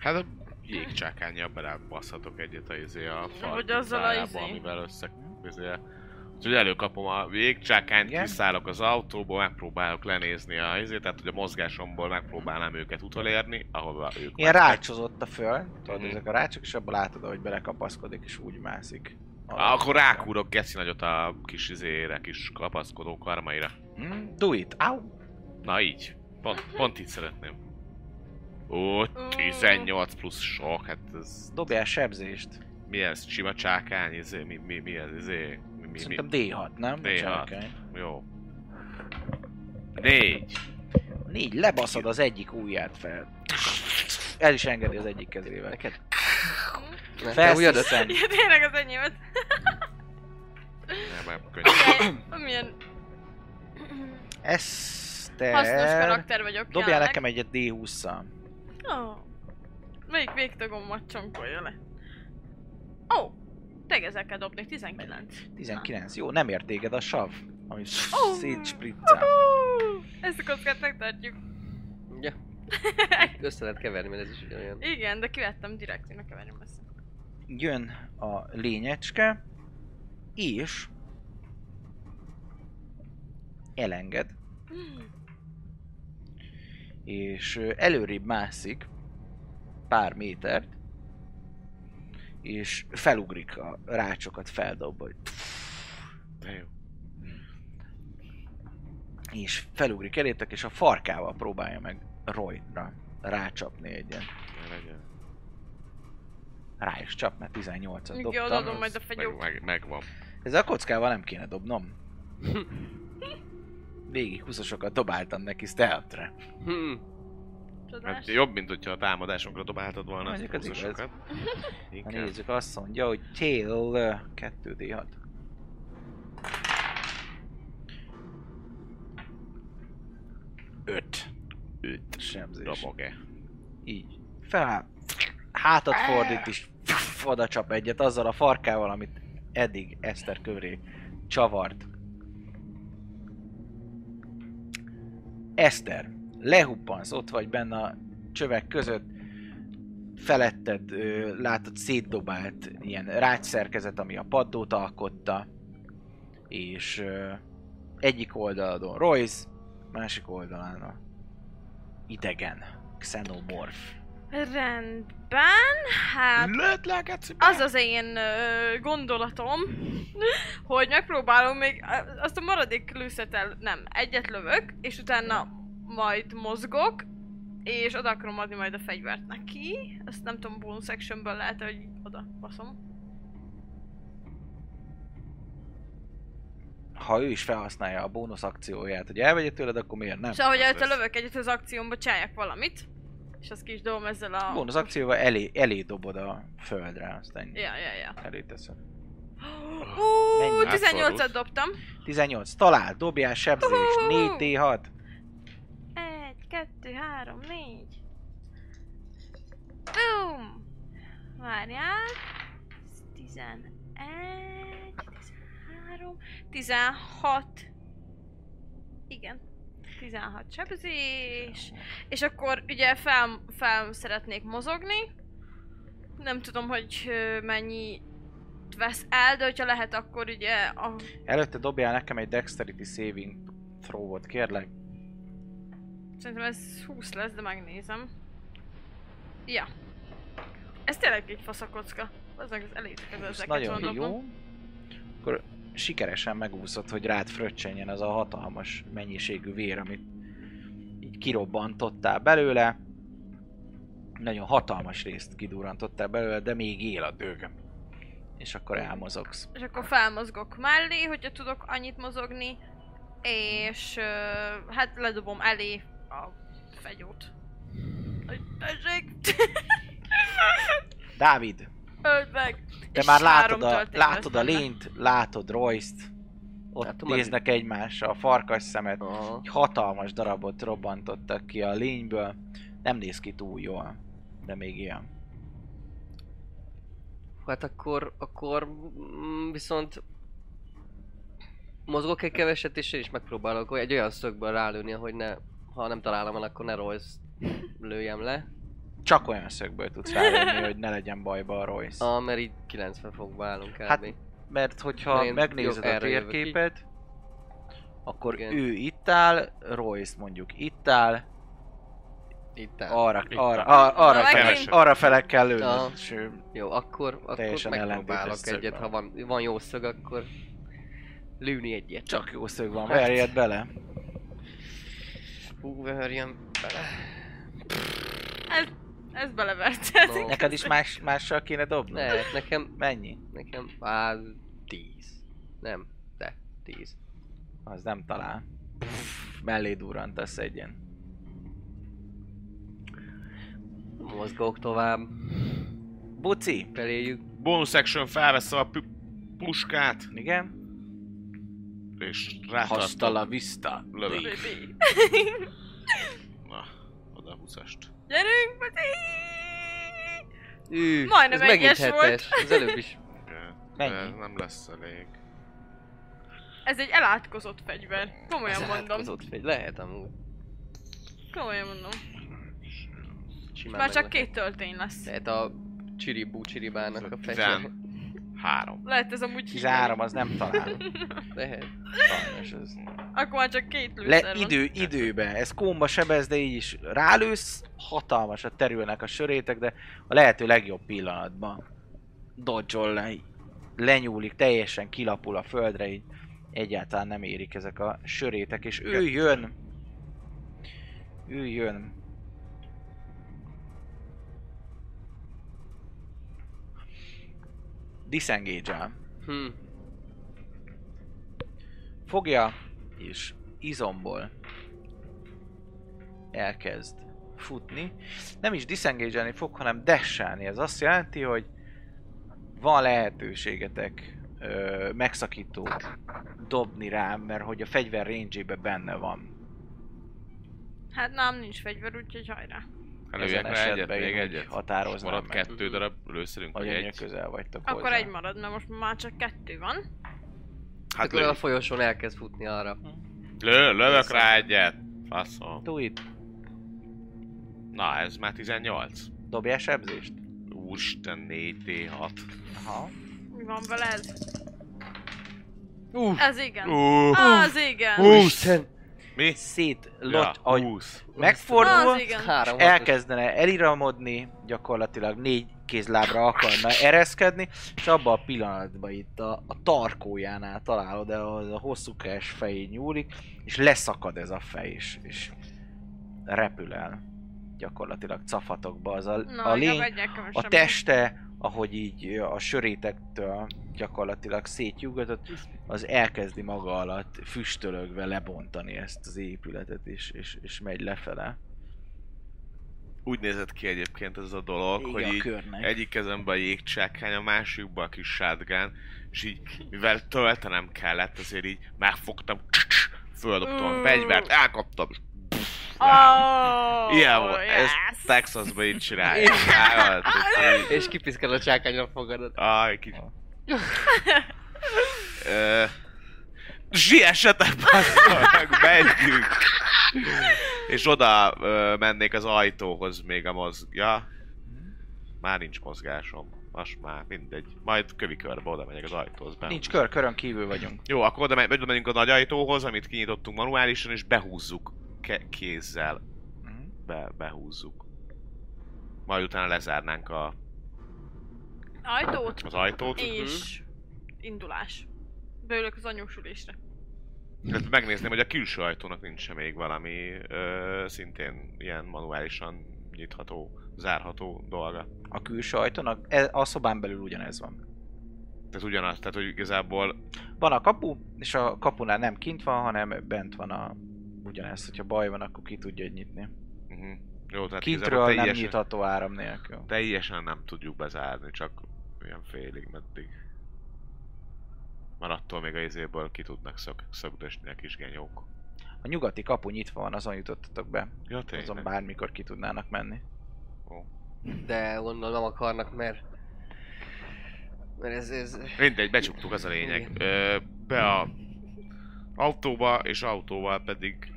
Hát a jégcsákányjal belebaszhatok egyet a izé a fal Vagy azzal a izé. amivel össze... Izé, Úgyhogy előkapom a jégcsákányt, Igen. kiszállok az autóból, megpróbálok lenézni a izét, tehát hogy a mozgásomból megpróbálnám őket utolérni, ahova ők Ilyen rácsozott a föl, tudod, Mhm. ezek a rácsok, és abban látod, hogy belekapaszkodik, és úgy mászik. Akkor rákúrok geci nagyot a kis izére, kis kapaszkodó karmaira. Hmm? Do it! Au! Na így. Pont, pont így szeretném. Ó, 18 plusz sok, hát ez... Dobjál sebzést. Mi ez? Sima csákány? Izé, mi, mi, mi ez? Izé, mi, mi, mi? Szerintem D6, nem? D6. Cselekeny. Jó. Négy. Négy, lebaszod az egyik ujját fel. El is engedi az egyik kezével. Neked? Felsziszen. Ja, tényleg az enyémet. Nem, nem, könnyű. Milyen Eszter. hasznos karakter vagyok Dobjál jelenleg. nekem egyet D20-szal. Ó. Melyik végtagomat csonkolja le? Ó, tényleg ezzel kell dobni, 19. 19. Jó, nem ért téged a sav, ami Ó. szétspriccel. Hú, Ezt a kockát megtartjuk. Ja. *laughs* Össze lehet keverni, mert ez is olyan. Igen, de kivettem direkt, én ne keverjem össze. Jön a lényecske, és elenged, és előrébb mászik pár métert, és felugrik a rácsokat, feldob, hogy De jó. és felugrik elétek, és a farkával próbálja meg Roy-ra rácsapni egyen. Ne legyen. Rá is csap, mert 18-at Jó, dobtam. odaadom majd a Meg, fegyót. meg, megvan. Ezzel a kockával nem kéne dobnom. *laughs* Végig 20 dobáltam neki stealth-re. Hm. Csodás. Hát jobb, mint hogyha a támadásunkra dobáltad volna Mondjuk az igaz. *laughs* Inkább. nézzük, azt mondja, hogy tail 2d6. Öt. Öt sebzés. Dobog-e? Így. Fel, hátat fordít és oda csap egyet azzal a farkával, amit eddig Eszter köré csavart. Eszter, lehuppansz, ott vagy benne a csövek között, feletted ö, látod szétdobált ilyen rácsszerkezet, ami a paddót alkotta, és ö, egyik oldalon Royce, másik oldalán a idegen, Xenomorph. Rendben, hát le a az az én ö, gondolatom, hogy megpróbálom még azt a maradék lőszetel, nem, egyet lövök, és utána majd mozgok, és oda akarom adni majd a fegyvert neki. Ezt nem tudom, bonus actionből lehet, hogy oda baszom. Ha ő is felhasználja a bónusz akcióját, hogy elvegye tőled, akkor miért nem? És ahogy az előtte lövök egyet az akciómba, csináljak valamit. És azt ki is dobom ezzel a... Bónusz akcióval elé, elé dobod a földre, aztán Ja, ja, ja. elé teszed. Ú, Mennyi? 18-at Átfordult. dobtam. 18, talál, dobjál sebzést, 4d6. 1, 2, 3, 4. Boom! Várjál. Ez 11, 13, 16. Igen. 16 sebzés. És akkor ugye fel, fel szeretnék mozogni. Nem tudom, hogy mennyi vesz el, de hogyha lehet, akkor ugye a Előtte dobjál nekem egy Dexterity Saving throw-ot, kérlek. Szerintem ez 20 lesz, de megnézem. Ja. Ez tényleg egy faszakocka. Az meg az elég ez Ez ezeket nagyon jó. Akkor sikeresen megúszott, hogy rád fröccsenjen az a hatalmas mennyiségű vér, amit így kirobbantottál belőle. Nagyon hatalmas részt kidurrantottál belőle, de még él a dög. És akkor elmozogsz. És akkor felmozgok mellé, hogyha tudok annyit mozogni. És hát ledobom elé a fegyót. Hogy tessék! Dávid, Öld meg! te És már látod a, látod a lényt, látod Royce-t. Ott Látom, az- néznek egymásra, a farkas szemet. Aha. Egy hatalmas darabot robbantottak ki a lényből. Nem néz ki túl jól, de még ilyen. Hát akkor, akkor mm, viszont mozgok egy keveset és én is megpróbálok egy olyan szögből rálőni, hogy ne, ha nem találom el, akkor ne Royce lőjem le. Csak olyan szögből tudsz rájönni, *laughs* hogy ne legyen bajba a Royce. Ah, mert így 90 fokba állunk kb. Hát, Mert hogyha Én megnézed a térképet, akkor Igen. ő itt áll, Royce mondjuk itt áll, itt áll. arra, Itt arra, áll. arra, fele, arra fele kell lőni. Jó, akkor, akkor Teljesen megpróbálok egyet, ha van, van jó szög, akkor lőni egyet. csak jó szög van, Hát. verjed bele. Hú, verjem bele. Ez, ez beleverted. No. Neked is más, mással kéne dobni? Ne, nekem, Mennyi? nekem, á, 10. Nem, de 10. Az nem talál. Mellé durrantasz egyen. Mozgok tovább, Buci? feléjük. Bonus action felvesz a pu- puskát, Igen? és Hasta la rátartom. vista. Lövök. Na, oda 20-ast. Gyerünk, Pati! Ű, Majdnem ez megint egyes volt. Az előbb is. *laughs* Mennyi? Ez nem lesz elég. Ez egy elátkozott fegyver. Komolyan Ez mondom. átkozott fegy. Lehet amúgy. Komolyan mondom. Simán Már csak két töltény lesz. Lehet a csiribú csiribának a fegyver. Három. Lehet ez amúgy 13 az nem talál. *laughs* Lehet. Sajnos ez. Akkor már csak két lőszer Le, van. idő, időbe. Ez kómba sebez, de így is rálősz, hatalmasat terülnek a sörétek, de a lehető legjobb pillanatban dodge le, lenyúlik, teljesen kilapul a földre, így egyáltalán nem érik ezek a sörétek, és ő jön. Ő jön. Disengage Hm. fogja, és izomból elkezd futni. Nem is disengage fog, hanem dashelni. Ez azt jelenti, hogy van lehetőségetek ö, megszakító dobni rám, mert hogy a fegyver range benne van. Hát nem nincs fegyver, úgyhogy hajrá. Előjek Ezen rá egyet, még egyet. határoznám Marad meg. kettő darab lőszerünk, vagy egy. közel vagytok Akkor hozzá. egy marad, mert most már csak kettő van. Hát Akkor a lő, folyosón elkezd futni arra. lő, lövök rá egyet. Faszom. Do it. Na, ez már 18. Dobjál sebzést. Úristen, 4D6. Aha. Mi van vele ez? Uff. Ez igen. Uh, Az igen. Úristen! Mi? Szét Ja, lot, ahogy 20. megfordul, és elkezdene eliramodni, gyakorlatilag négy kézlábra akarna ereszkedni, és abban a pillanatban itt a, a tarkójánál találod, de az a hosszúkás fej nyúlik, és leszakad ez a fej, és, és repül el gyakorlatilag cafatokba. Az a, Na, a lény, a teste, ahogy így a sörétektől gyakorlatilag szétjugatott, az elkezdi maga alatt füstölögve lebontani ezt az épületet, és, és, és megy lefele. Úgy nézett ki egyébként ez a dolog, Vége hogy így körnek. egyik kezemben a jégcsákány, a másikban a kis shotgun, és így, mivel töltenem kellett, azért így megfogtam, földobtam a fegyvert, elkaptam, és Oh, Ilyen volt, yes. ezt Texasban így csinálják. Ez És kipiszkál a csákányra fogadat. Aj, kicsit. *laughs* Ö, Siessetek, basszol, meg menjünk! És oda ö, mennék az ajtóhoz még a mozg... Ja? Már nincs mozgásom. Most már, mindegy. Majd kövi körbe oda megyek az ajtóhoz. Be. Nincs kör, körön kívül vagyunk. Jó, akkor oda, megy, oda megyünk a nagy ajtóhoz, amit kinyitottunk manuálisan, és behúzzuk ke- kézzel. Mhm. Be, behúzzuk. Majd utána lezárnánk a, Ajtót az ajtót. és indulás. Beülök az anyósülésre. Hát megnézném, hogy a külső ajtónak nincs még valami ö, szintén ilyen manuálisan nyitható, zárható dolga. A külső ajtónak, e- a szobán belül ugyanez van. Tehát ugyanaz, tehát hogy igazából Van a kapu, és a kapunál nem kint van, hanem bent van a ugyanez. Hogyha baj van, akkor ki tudja nyitni. uh-huh. jó, tehát Kintről igazából nem teljesen, nyitható áram nélkül. teljesen nem tudjuk bezárni, csak olyan félig meddig. Már attól még a izéből ki tudnak szök, szögdösni a kis genyók. A nyugati kapu nyitva van, azon jutottatok be. Ja, Azon tényleg. bármikor ki tudnának menni. Ó. De onnan nem akarnak, mert... Mert ez, ez... Mindegy, becsuktuk, az a lényeg. Ö, be a autóba, és autóval pedig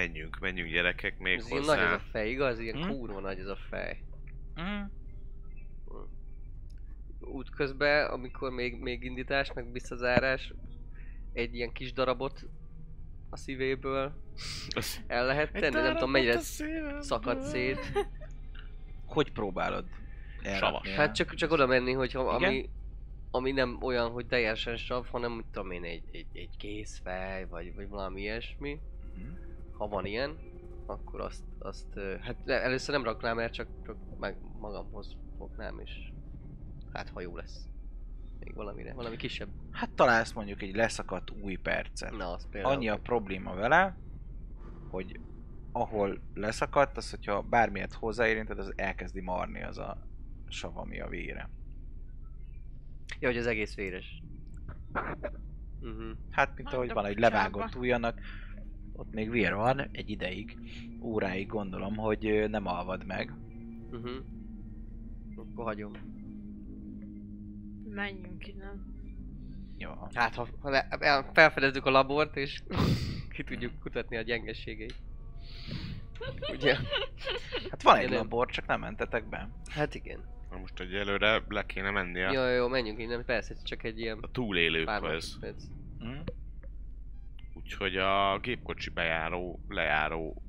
menjünk, menjünk gyerekek még Ez hozzá. nagy ez a fej, igaz? Ilyen Hm? kurva nagy ez a fej. Mm. Útközben, amikor még, még indítás, meg visszazárás, egy ilyen kis darabot a szívéből Az- el lehet tenni, nem tudom mennyire szakad szét. Hogy próbálod? el? Hát csak, csak oda menni, hogyha Igen? ami, ami nem olyan, hogy teljesen sav, hanem mit tudom én, egy, egy, egy kézfej, vagy, vagy valami ilyesmi. Mhm. Ha van ilyen, akkor azt, azt hát először nem raknám el, csak, csak meg magamhoz fognám, és hát ha jó lesz. Még valamire, valami kisebb. Hát találsz mondjuk egy leszakadt új percet. Na, az például. Annyi a probléma vele, hogy ahol leszakadt, az hogyha bármilyet hozzáérinted, az elkezdi marni az a sav, ami a vére. Ja, hogy az egész véres. Uh-huh. Hát, mint ahogy van egy levágott ujjanak, ott még vér van, egy ideig, óráig gondolom, hogy nem alvad meg. Uh-huh. Akkor hagyom. Menjünk innen. Jó. Hát ha, ha le, felfedezzük a labort és *laughs* ki tudjuk kutatni a gyengeségeit. Ugye? Hát van egy labor, csak nem mentetek be. Hát igen. Na most egyelőre le kéne mennie Jó, jó, menjünk innen, persze, ez csak egy ilyen a túlélőkhöz. másodperc. Hm? Úgyhogy a gépkocsi bejáró, lejáró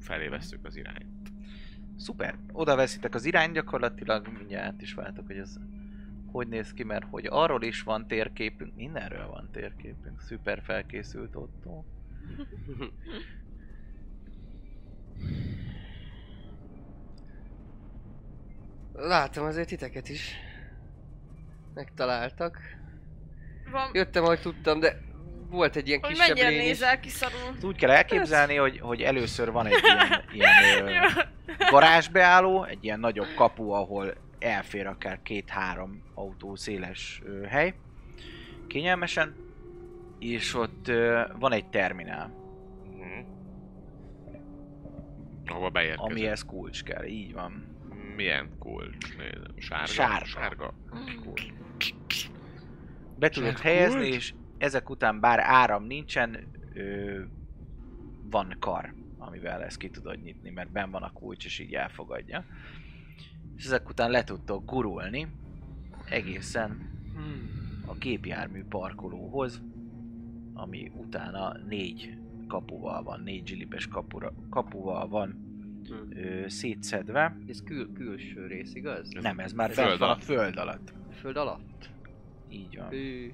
felé vesszük az irányt. Szuper. Oda veszitek az irány gyakorlatilag, mindjárt is váltok, hogy ez hogy néz ki, mert hogy arról is van térképünk, mindenről van térképünk. Szuper felkészült Otto. Látom azért titeket is. Megtaláltak. Van, Jöttem, ahogy tudtam, de volt egy ilyen hogy kisebb lény is. nézel kiszarul. Úgy kell elképzelni, hogy, hogy először van egy ilyen, *laughs* ilyen ö, garázsbeálló, egy ilyen nagyobb kapu, ahol elfér akár két-három autó széles ö, hely. Kényelmesen. És ott ö, van egy terminál, Mhm. Ahova beérkezünk. amihez kulcs kell, így van. Milyen kulcs? Nézem. Sárga? Sárga. Sárga. Be tudod Sárga helyezni, kulcs? és ezek után bár áram nincsen, ö, van kar, amivel ezt ki tudod nyitni, mert ben van a kulcs, és így elfogadja. És ezek után le tudtok gurulni egészen a gépjármű parkolóhoz, ami utána négy kapuval van, négy zsilipes kapura, kapuval van Hmm. ö, szétszedve. Ez kül, külső rész, igaz? Nem, ez már föld van a föld alatt. Föld alatt? Így van. Hű.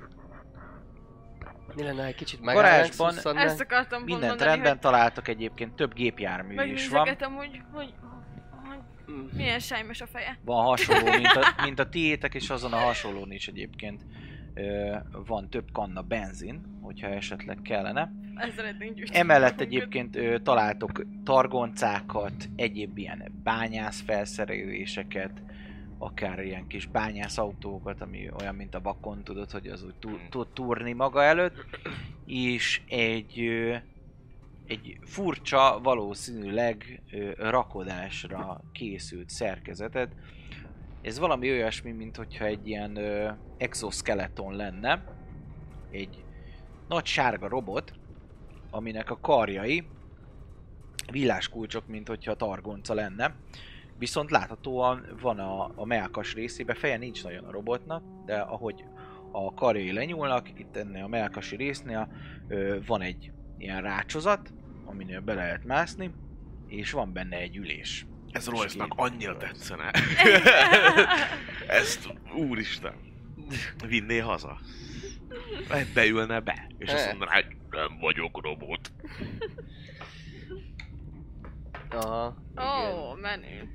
Mi lenne, egy kicsit Garázsban Ezt akartam Mindent mondani, rendben hogy találtak egyébként, több gépjármű is van. hogy, hogy, hogy milyen sejmes a feje. Van hasonló, mint a, *laughs* mint a tiétek, és azon a hasonlón is egyébként ö, van több kanna benzin, hogyha esetleg kellene. Emellett egyébként ö, találtok targoncákat, egyéb ilyen bányász felszereléseket, akár ilyen kis bányászautókat, ami olyan, mint a vakon, tudod, hogy az úgy tú- tud túrni maga előtt, és egy, egy furcsa, valószínűleg rakodásra készült szerkezetet. Ez valami olyasmi, mint hogyha egy ilyen exoskeleton lenne, egy nagy sárga robot, aminek a karjai villáskulcsok, mint hogyha targonca lenne. Viszont láthatóan van a, a melkas részében, feje nincs nagyon a robotnak, de ahogy a karjai lenyúlnak, itt ennél a melkasi résznél ö, van egy ilyen rácsozat, aminél be lehet mászni, és van benne egy ülés. Ez Royce-nak annyira tetszene. *laughs* Ezt, úristen, vinné haza. Beülne be, és azt mondaná, hogy nem vagyok robot. Aha, Ó, igen. oh, menő.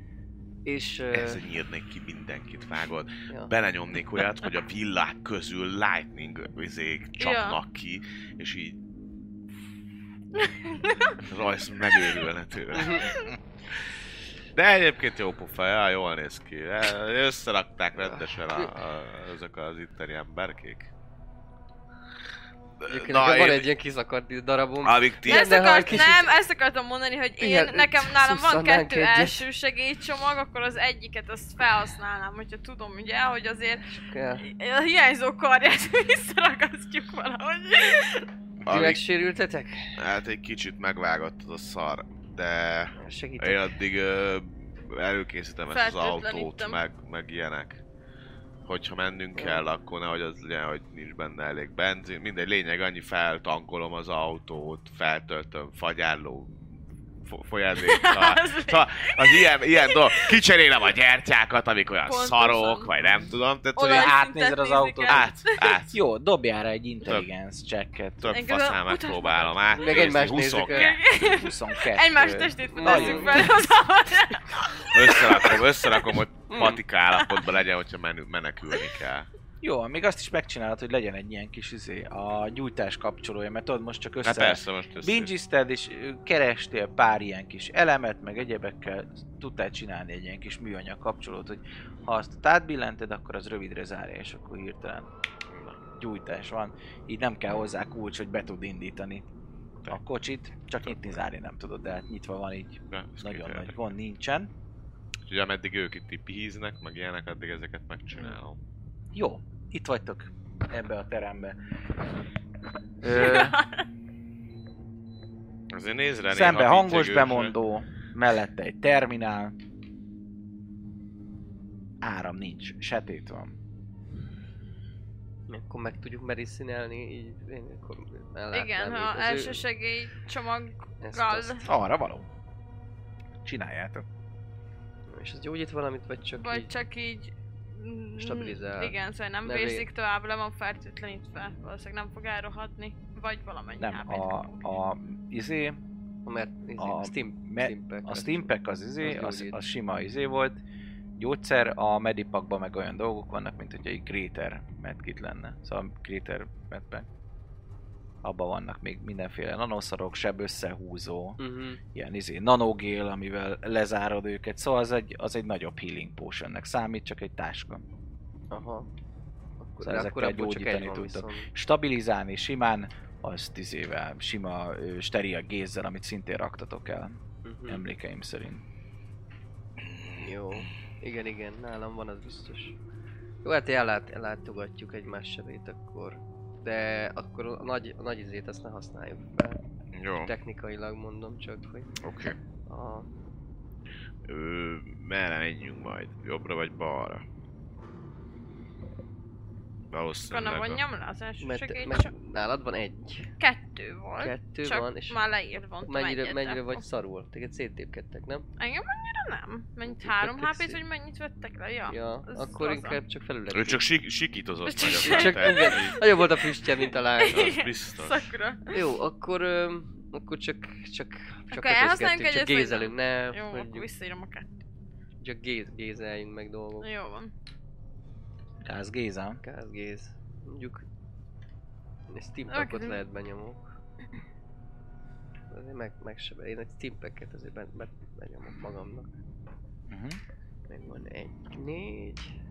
És... Ez nyírnék ki mindenkit, vágod. ja. Belenyomnék olyat, hogy a villák közül lightning vizék csapnak ki, és így... Royce megőrülne tőle. De egyébként jó pofa, ja, jól néz ki. Összerakták rendesen a, a, ezek az itteni emberkék. Egyébként Na, van én- egy ilyen kiszakadt darabom. Amíg ti... Ezt, akart, kicsit- nem, ezt akartam mondani, hogy én, Igen, nekem *laughs* nálam van kettő egyet. első segélycsomag, akkor az egyiket azt felhasználnám, hogyha tudom, ugye, hogy azért a hiányzó karját *laughs* visszaragasztjuk valahogy. Ti Amíg, megsérültetek? hát egy kicsit megvágott az a szar, de Segítek. én addig ö, előkészítem ezt az autót, meg, meg ilyenek. Hogyha mennünk kell, akkor nehogy az legyen, hogy nincs benne elég benzin. Mindegy, lényeg annyi, feltankolom az autót, feltöltöm, fagyálló fo- folyadékkal. *laughs* Szóval az ilyen, ilyen dolog. Kicserélem a gyertyákat, amik olyan Pontosan. szarok, vagy nem tudom. Tehát, hogy átnézed az autót, át, át. Jó, dobjál rá egy intelligenz checket. Több faszán megpróbálom át. Meg egymást nézzük el. 22. Egymás testét jó. fel az Összerakom, összerakom, hogy patika állapotban legyen, hogyha menekülni kell. Jó, még azt is megcsinálod, hogy legyen egy ilyen kis izé, a gyújtás kapcsolója, mert tudod, most csak Hát össze persze, most bingizted, és kerestél pár ilyen kis elemet, meg egyebekkel tudtál csinálni egy ilyen kis műanyag kapcsolót, hogy ha azt átbillented, akkor az rövidre zárja, és akkor hirtelen gyújtás van. Így nem kell hozzá kulcs, hogy be tud indítani a kocsit, csak nyitni zárni nem tudod, de hát nyitva van így. Ez Nagyon nagy gond nincsen. Úgyhogy ameddig ők itt pihíznek, meg ilyenek, addig ezeket megcsinálom. Jó, itt vagytok ebbe a terembe. *laughs* Ö, Azért nézd rá szembe néha hangos viccegősre. bemondó, mellette egy terminál. Áram nincs, sötét van. Akkor meg tudjuk merészinelni, így én akkor ellátnám Igen, ha az ő- első segély ezt, csomaggal. azt. Arra való. Csináljátok. És ez gyógyít valamit, vagy csak Vagy így? csak így... mm, Stabilizál. Igen, szóval nem Ne vérzik vé- tovább, le van fertőtlenítve. Valószínűleg nem fog elrohadni. Vagy valamennyi Nem, a, kapunk. a, izé, Mert izé, A steam, me- steampack, a az- Steampack az izé, az az, az sima izé volt, gyógyszer, a Medipakban meg olyan dolgok vannak, mint hogy egy Greater medkit lenne. Szóval Greater medpack. Abban vannak még mindenféle nanoszarok, seb összehúzó, Mhm. ilyen izé nanogél, amivel lezárod őket, szóval az egy, az egy nagyobb healing potionnek számít, csak egy táska. Aha. Akkor, Szóval ezekkel gyógyítani tudtok. viszont. Stabilizálni simán, azt izével, sima ö, steril gézzel, amit szintén raktatok el, Mhm. emlékeim szerint. Jó. Igen, igen, nálam van, az biztos. Jó, hát ellát, ellátogatjuk egymás sebét akkor. De akkor a nagy, a nagy izét azt ne használjuk fel. Jó, Technikailag mondom csak, hogy oké. a... Ö, merre menjünk majd? Jobbra vagy balra? Valószínűleg a... vonjam le az első Mert, mert csak nálad van egy. kettő volt. Kettő csak van, és már leírt vontam mennyire, egyet, mennyire vagy szarul? Téged széttépkedtek, nem? Engem annyira nem. Mennyit? Három HP-t, vagy mennyit vettek le? Ja. Ja, akkor az inkább csak felület. Ő csak sik- sikítozott Csak-. Csak igen, nagyobb volt a füstje, mint a lány. Az biztos. Szakura. Jó, akkor, akkor csak, csak, csak elhasználjuk csak egyet, vagy gézelünk, ne, Jó, akkor visszaírom a kettőt. csak géz, gézeljünk meg dolgok. Jó van. Káz Géza. Káz géz. Mondjuk, egy steampackot Oké. lehet benyomok. Azért meg, meg se be. Én egy steampacket azért be, be, benyomok magamnak. Uh-huh. Meg van egy, négy.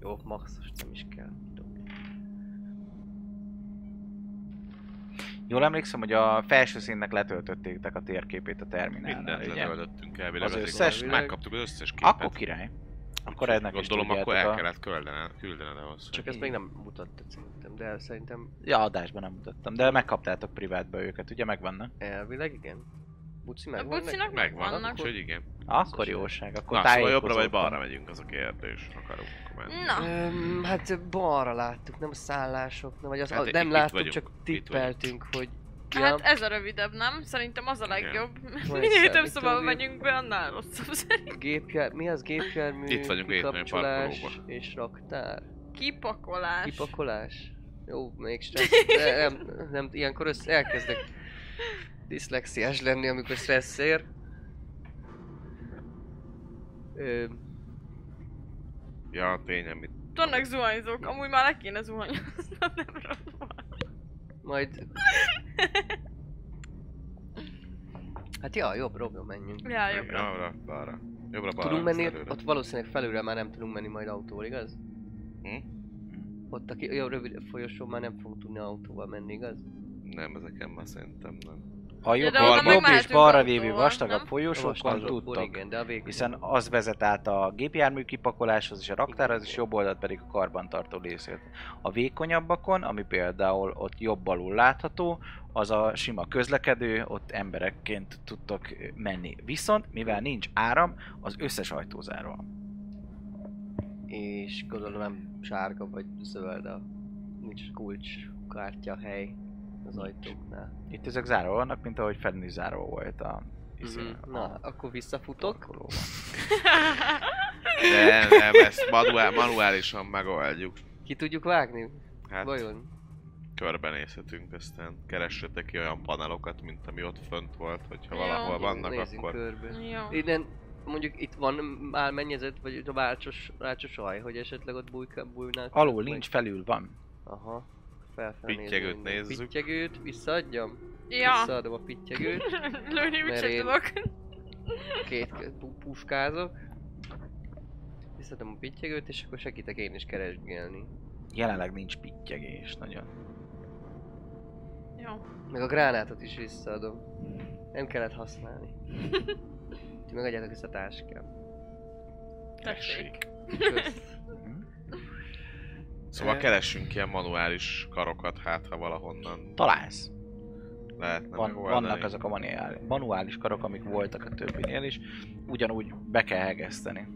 Jó, max, most nem is kell. Jól emlékszem, hogy a felső színnek letöltötték a térképét a terminálnál, Mindent ugye? letöltöttünk elvileg. Az összes? Megkaptuk az összes képet. Akkor király. Akkor ennek is Gondolom, akkor el a... kellett küldened, küldened ahhoz. Csak ezt még nem mutattad szerintem, de szerintem Ja, adásban nem mutattam, de megkaptátok privátba őket, ugye megvannak? elvileg igen. Buci A megvan bucinak? Megvan, vannak. úgyhogy igen. Akkor jóság, akkor Na, szóval jobbra vagy balra megyünk, az a kérdés. Akarunk menni. Na, Öm, hát balra láttuk, nem a szállások, nem, vagy az, Hát nem láttuk, vagyunk, csak tippeltünk, hogy... hát ez a rövidebb, nem? Szerintem az a legjobb. Majd Minél több szobába megyünk be, annál rosszabb szerintem. Gépjár, mi az gépjármű, Itt vagyunk, parkolóba. és raktár. Kipakolás. Kipakolás. Jó, még *laughs* stressz. De nem, nem, ilyenkor össze elkezdek diszlexiás lenni, amikor stressz ér. Ö, Ja, tényleg, mit... Vannak zuhanyzók, amúgy már le kéne zuhanyozni, *laughs* nem rossz van. Majd... *laughs* Hát ja, jobb, jobbra menjünk. Ja, jobbra. Jobbra, balra. Jobbra, balra. Tudunk menni, előre. ott valószínűleg felülre már nem tudunk menni majd autóval, igaz? Hm? Ott a ki- jó, rövid folyosón már nem fogunk tudni autóval menni, igaz? Nem, ezeken már szerintem nem. A jobb, de oda jobb, és balra lévő vastagabb nem? folyosókon tudtak. igen, de a végül... Hiszen az vezet át a gépjármű kipakoláshoz és a raktárhoz, és jobb oldalt pedig a karbantartó részét. A vékonyabbakon, ami például ott jobb alul látható, az a sima közlekedő, ott emberekként tudtok menni. Viszont, mivel nincs áram, az összes ajtó zárva. És gondolom nem sárga vagy zöld a... Nincs kulcs, kártya, hely az ajtóknál. Itt ezek zárva vannak, mint ahogy fenn is zárva volt a... izé, Mhm. Na, akkor visszafutok. De nem, ezt manuál, manuálisan megoldjuk. Ki tudjuk vágni? Hát Vajon? körbenézhetünk, aztán keressetek ki olyan panelokat, mint ami ott fönt volt, hogyha valahol vannak, Nézzünk akkor... körbe. Jó. Innen mondjuk itt van álmennyezet, vagy a válcsos, válcsos aj, hogy esetleg ott bújka, bújnák. Alul meg- nincs, felül van. Aha. Pittyegőt nézzük. Pittyegőt, visszaadjam? Ja. Visszaadom a pittyegőt. *laughs* Lőni mit sem tudok. Két puskázok. Visszaadom a pittyegőt, és akkor segítek én is keresgélni. Jelenleg nincs pittyegés, nagyon. Jó. Meg a gránátot is visszaadom. Nem kellett használni. *laughs* Ti megadjátok vissza a táskám. Tessék. *laughs* Kösz. Szóval keressünk ilyen manuális karokat, hát ha valahonnan Találsz. lehetne Van, megoldani. vannak azok a manuális, manuális karok, amik voltak a többinél is. Ugyanúgy be kell hegeszteni.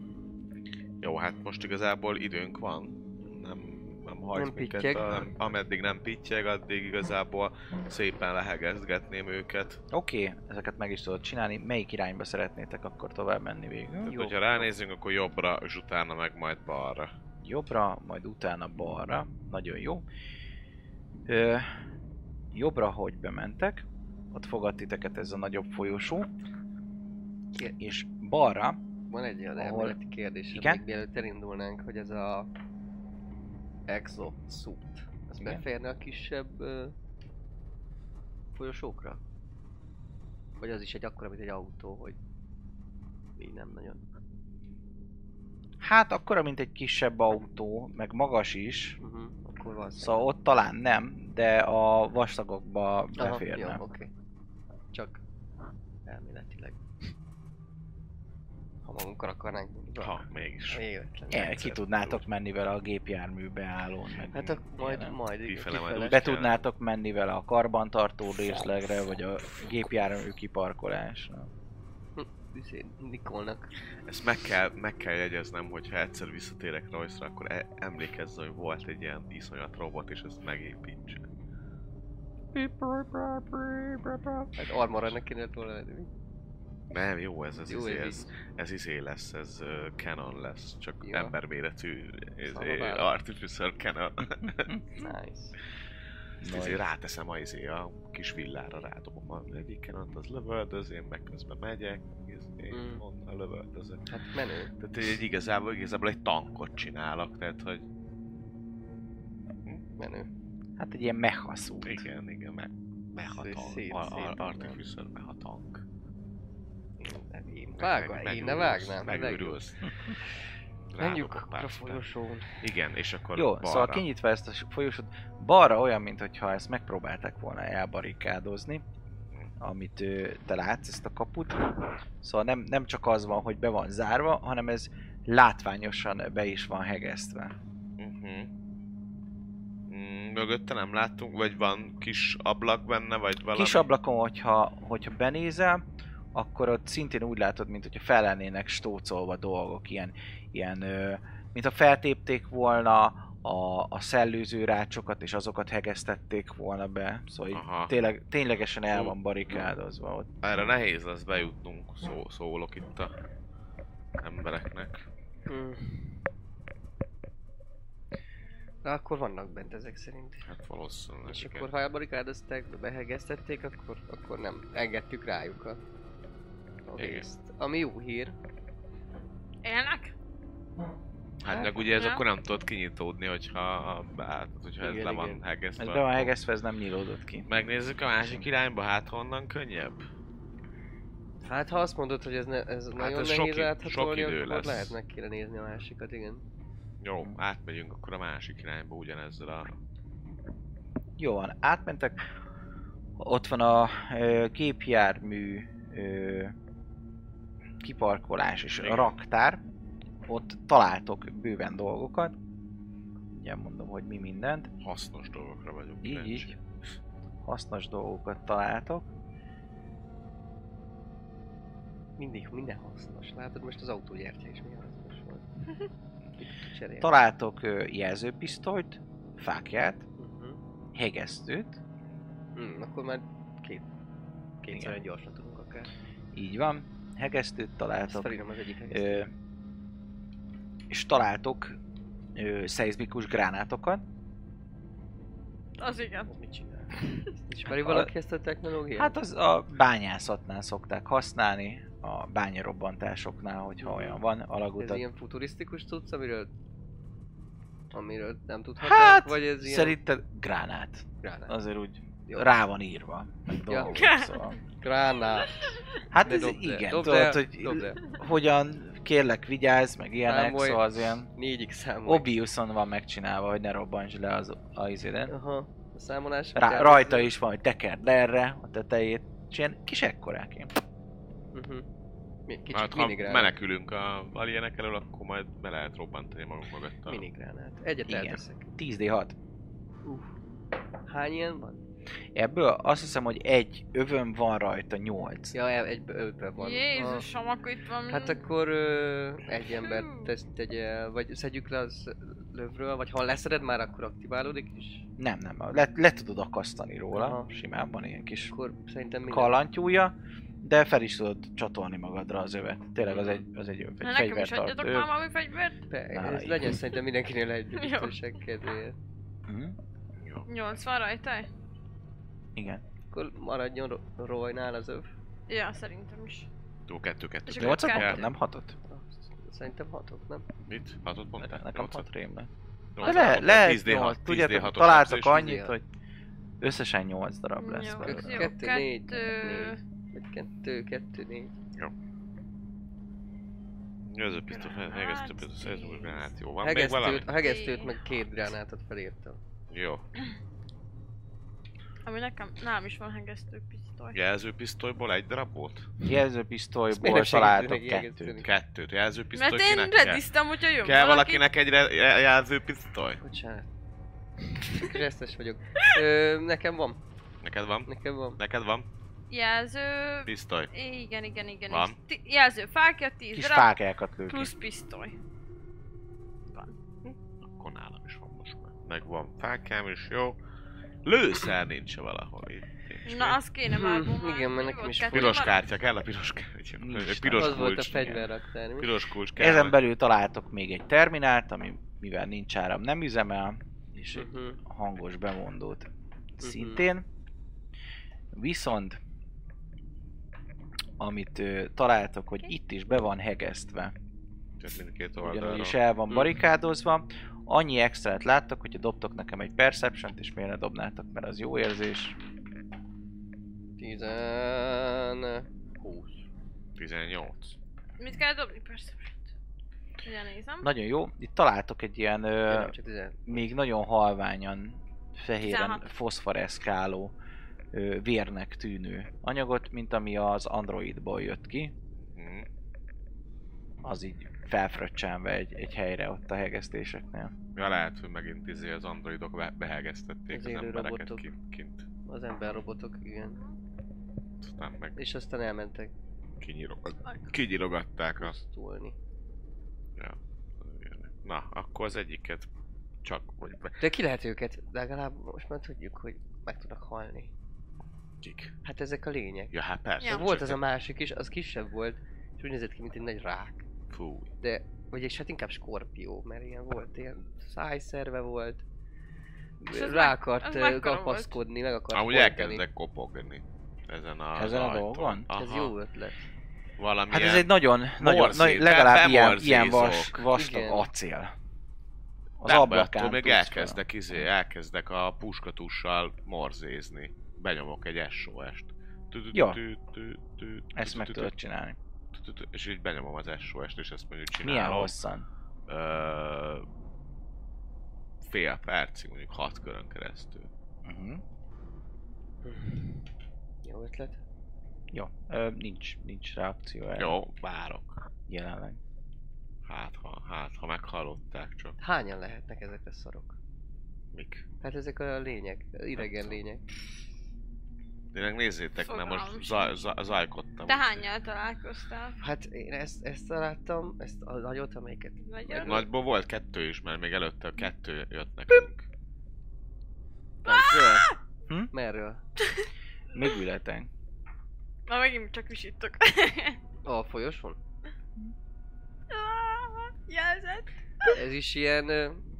Jó, hát most igazából időnk van. Nem nem hajt Nem minket, pittyeg. a, nem, ameddig nem pittyeg, addig igazából szépen lehegezgetném őket. Oké, okay, ezeket meg is tudod csinálni. Melyik irányba szeretnétek akkor tovább menni végül? Tehát, Jó. hogyha ránézünk, akkor jobbra, és utána meg majd balra. Jobbra, majd utána balra. Nagyon jó. Ö, jobbra, hogy bementek, ott fogad titeket ez a nagyobb folyosó. Ki- És balra, Van egy olyan Ahol- elméleti kérdés, Igen? még mielőtt elindulnánk, hogy ez a exosuit, az Igen. beférne a kisebb ö, folyosókra? Vagy az is egy akkora, mint egy autó, hogy így nem nagyon. Hát akkora, mint egy kisebb autó, meg magas is. Uh-huh. Akkor van Szóval ott talán nem, de a vastagokba Aha, beférne. jó, oké. Csak elméletileg. Ha magunkra akarnánk Ha, mégis. Véletlen. El, ki tudnátok menni vele a gépjárműbe állón, meg Hát akkor majd, majd Kifele majd kifele. Be tudnátok menni vele a karbantartó részlegre, vagy a gépjármű kiparkolásra. Izé, Nikolnak. Ezt meg kell, meg kell jegyeznem, hogy ha egyszer visszatérek Royce-ra, akkor e- emlékezz, hogy volt egy ilyen iszonyat robot, és ezt megépítse. Hát armorra neki kéne volna lenni. Nem, jó, ez az Jó, izé, ez ez, ez izé lesz, ez uh, canon lesz, csak Ja. emberméretű izé, artificial canon. *laughs* Nice. Ezt izé ráteszem a, izé, a kis villára, rádobom a egyik canont, az lövöldöz, én meg közben megyek, Mm. onnan lövöldözök. Hát menő. Tehát egy, igazából, igazából egy tankot csinálok, tehát hogy Menő. Hát egy ilyen mechaszút. igen, igen, me, mehatank, Szép, a, szép. a, artificial mehatank. Én, én meg- én ne vágnám. Megőrülsz. Menjünk a folyosón. Igen, és akkor Jó, balra. szóval kinyitva ezt a folyosót, balra olyan, mintha ezt megpróbálták volna elbarikádozni, amit ö, te látsz, ezt a kaput. Szóval nem, nem csak az van, hogy be van zárva, hanem ez látványosan be is van hegesztve. Uh-huh. Mm, mögötte nem láttunk, vagy van kis ablak benne, vagy valami? Kis ablakon, hogyha, hogyha benézel, akkor ott szintén úgy látod, mint hogyha fel lennének stócolva dolgok, ilyen, ilyen mint ha feltépték volna a, a szellőző rácsokat, és azokat hegesztették volna be. Szóval Aha. tényleg, ténylegesen el van barikádozva ott. Erre nehéz lesz bejutnunk, szó, szólok itt a embereknek. Hmm. De akkor vannak bent ezek szerint. Hát valószínűleg. És igen. akkor ha elbarikádozták, behegeztették, akkor, akkor nem. Engedtük rájuk a, a részt. Ami jó hír. Élnek? Hát meg ugye ez Ja. akkor nem tudod kinyitódni, hogyha, hát, hogyha ez Igen, le van igen. hegesztve. Ez be van hegesztve, ez nem nyílódott ki. Megnézzük a másik irányba, hát honnan könnyebb? Hát ha azt mondod, hogy ez, ne, ez nagyon ez nehéz áthatolni, sok idő akkor lesz. lehet meg kéne nézni a másikat, igen. Jó, átmegyünk akkor a másik irányba ugyanezzel a... Jó van, átmentek. Ott van a ö, gépjármű ö, kiparkolás és a Igen. raktár. Ott találtok bőven dolgokat. Ugye mondom, hogy mi mindent. hasznos dolgokra vagyunk Így, kíváncsi. így. Hasznos dolgokat találtok. Mindig, minden hasznos. Látod, most az autógyártja is milyen hasznos volt. *laughs* Találtok jelzőpisztolyt, fákját, Uh-huh. hegesztőt, Hmm, akkor már két, kétszer gyorsan tudunk akár. így van, hegesztőt Ezt találtok, felírom az egyik ö, és találtok ö, szeizmikus gránátokat. Az igen. Az mit csinál? *laughs* Ismeri valaki ezt a technológiát? Hát az a bányászatnál szokták használni, a bányarobbantásoknál, hogyha olyan van ez alagutat. ilyen futurisztikus tudsz, amiről amiről nem tudhatnánk, Hát, vagy ez ilyen szerinted gránát. gránát? Azért úgy Jó. rá van írva. Meg Ja. dolgok, szóval. *laughs* Gránát. Hát De ez dobd igen, dobd tudod, hogy dobd hogyan kérlek vigyázz, meg ilyenek, Számolj. szóval az ilyen Négyig számolj. obviously van megcsinálva, hogy ne robbantsd le az a izédet. Aha. A számolás. Rá, rajta is van, hogy tekerd le erre a tetejét, és ilyen kis ekkorák ilyen. Uh-huh. Mi, kicsit Hát, ha minigránát. menekülünk a alienek elől, akkor majd be lehet robbantani magunk mögött a... Minigránát. Egyet Igen. elteszek. 10d6. Hány ilyen van? Ebből azt hiszem, hogy egy övön van rajta nyolc. Ja, el- egy öve van. Jézusom, akkor itt van... Hát akkor ö, egy Hű. ember tesz, tegye el, vagy szedjük le az lövről, vagy ha leszeded már, akkor aktiválódik is. Nem, nem, le, le tudod akasztani róla, Aha. simán van ilyen kis Akkor szerintem minden... kalantyúja, de fel is tudod csatolni magadra az övet. Tényleg az egy, az egy öv, Na, egy nekem is adjatok már valami fegyvert? Nála ez legyen szerintem mindenkinél egy biztonság kedvéért. Mhm. Jó. 8 van rajta? Igen. Akkor maradjon Ro- Roynál az öv. Ja, szerintem is. Jó, kettő, kettő. És akkor Nyolcat kettő. nem hatot? Szerintem hatot, nem? Mit? Hatot mondtál? Nekem hat rém lett. De le, lehet 10D6, nyolc, 10D6 tudjátok, találtak annyit, 10D6. hogy összesen 8 darab lesz Jó, belőle. jó. Kettő, négy, kettő- négy. Kettő, négy. Ez a pisztoly, hegesztő pisztoly, szerzős gránát. Jó, van még Hegesztőt, valami? a hegesztőt meg két gránátot felírtam. Jó. Ami nekem, nálam is van hegesztő pisztoly. Jelzőpisztolyból egy darab volt? Jelzőpisztolyból neki kettőt. Kettőt. Jelzőpisztoly Mert én rediztem, hogyha jön Kell valaki. valakinek egy re- je- jelzőpisztoly? Bocsánat. Csak resztes vagyok. Ö, nekem van. Neked van? Nekem van. Neked van? Jelző... Pisztoly. Igen, igen, igen. Van. ti- Jelző fákja, 10 Kis darab, fákjákat lők. plusz pisztoly. Akkor nálam is van most már. Meg van fákám is, jó. Lőszer nincs valahol itt. Nincs Na, még. az kéne Hm, már. volna. igen, mert nekem is Piros kártya, kell a piros kártya. Nincs, Egy piros az volt a kulcs. fegyverraktár. Piros kulcs kell. Ezen belül találtok még egy terminált, ami mivel nincs áram nem üzemel, és egy Mhm. hangos bemondót szintén. Viszont amit ö, találtok, hogy itt is be van hegesztve, Tehát mindkét ugyanúgy oldalról. is el van Mhm. barikádozva. Annyi extrát láttak, hogyha dobtok nekem egy perception és miért ne dobnátok, mert az jó érzés. Tizen... 20. 18. Mit kell dobni? Persze. Ugye nézem. Nagyon jó. Itt találtok egy ilyen ö, nem, 10. még nagyon halványan, fehéren 16. foszforeszkáló ö, vérnek tűnő anyagot, mint ami az Androidból jött ki. Mhm. Az így felfröccsenve egy, egy helyre ott a hegesztéseknél. Ja, lehet, hogy megint izé az androidok be- behegeztették Az az, embereket robotok. kint, kint. Az emberrobotok, igen. Aztán meg És aztán elmentek kinyirogat, kinyirogatták a... pusztulni. Ja. Na, akkor az egyiket csak, be... De ki lehet őket? Legalább most már tudjuk, hogy meg tudnak halni. Kik? Hát ezek a lények. Ja, hát persze. Ja. Volt az a másik is, az kisebb volt, és úgy nézett ki, mint egy nagy rák. Fú, De, vagyis hát inkább skorpió, mert ilyen volt, ilyen szájszerve volt. És Rá meg- akart kapaszkodni, meg akart Amúgy elkezdek kopogni. Ezen a Ezen a dolgon? Ez jó ötlet. Valami Hát ez egy nagyon, nagyon nagy, legalább ilyen, ilyen vas, vastag acél. Az Nem, ablakán attól még elkezdek, izé, elkezdek a puskatussal morzézni. Benyomok egy SOS-t. Ja. Ezt meg tudod csinálni. És így benyomom az SOS-t, és ezt mondjuk Milyen csinálom. hosszan? Ö, fél percig, mondjuk hat körön keresztül. Uh-huh. Jó ötlet. Jó, ö, nincs, nincs reakció erre Jó, várok. jelenleg. Hát ha, hát ha meghallották csak. Hányan lehetnek ezek a szarok? Mik? Hát ezek a lények, idegen lények. Tényleg nézzétek, mert Fogalmam most sincs. zaj, zaj, zajkodtam. Te hányjal találkoztál? Hát én ezt, ezt találtam, ezt a nagyot, amelyiket... Nagyon? Nagyból volt kettő is, mert még előtte kettő jött nekünk. Merről? Hm? Merről? *laughs* Még ületen. Na megint csak visítok. A folyosón? Jelzett. Ez is ilyen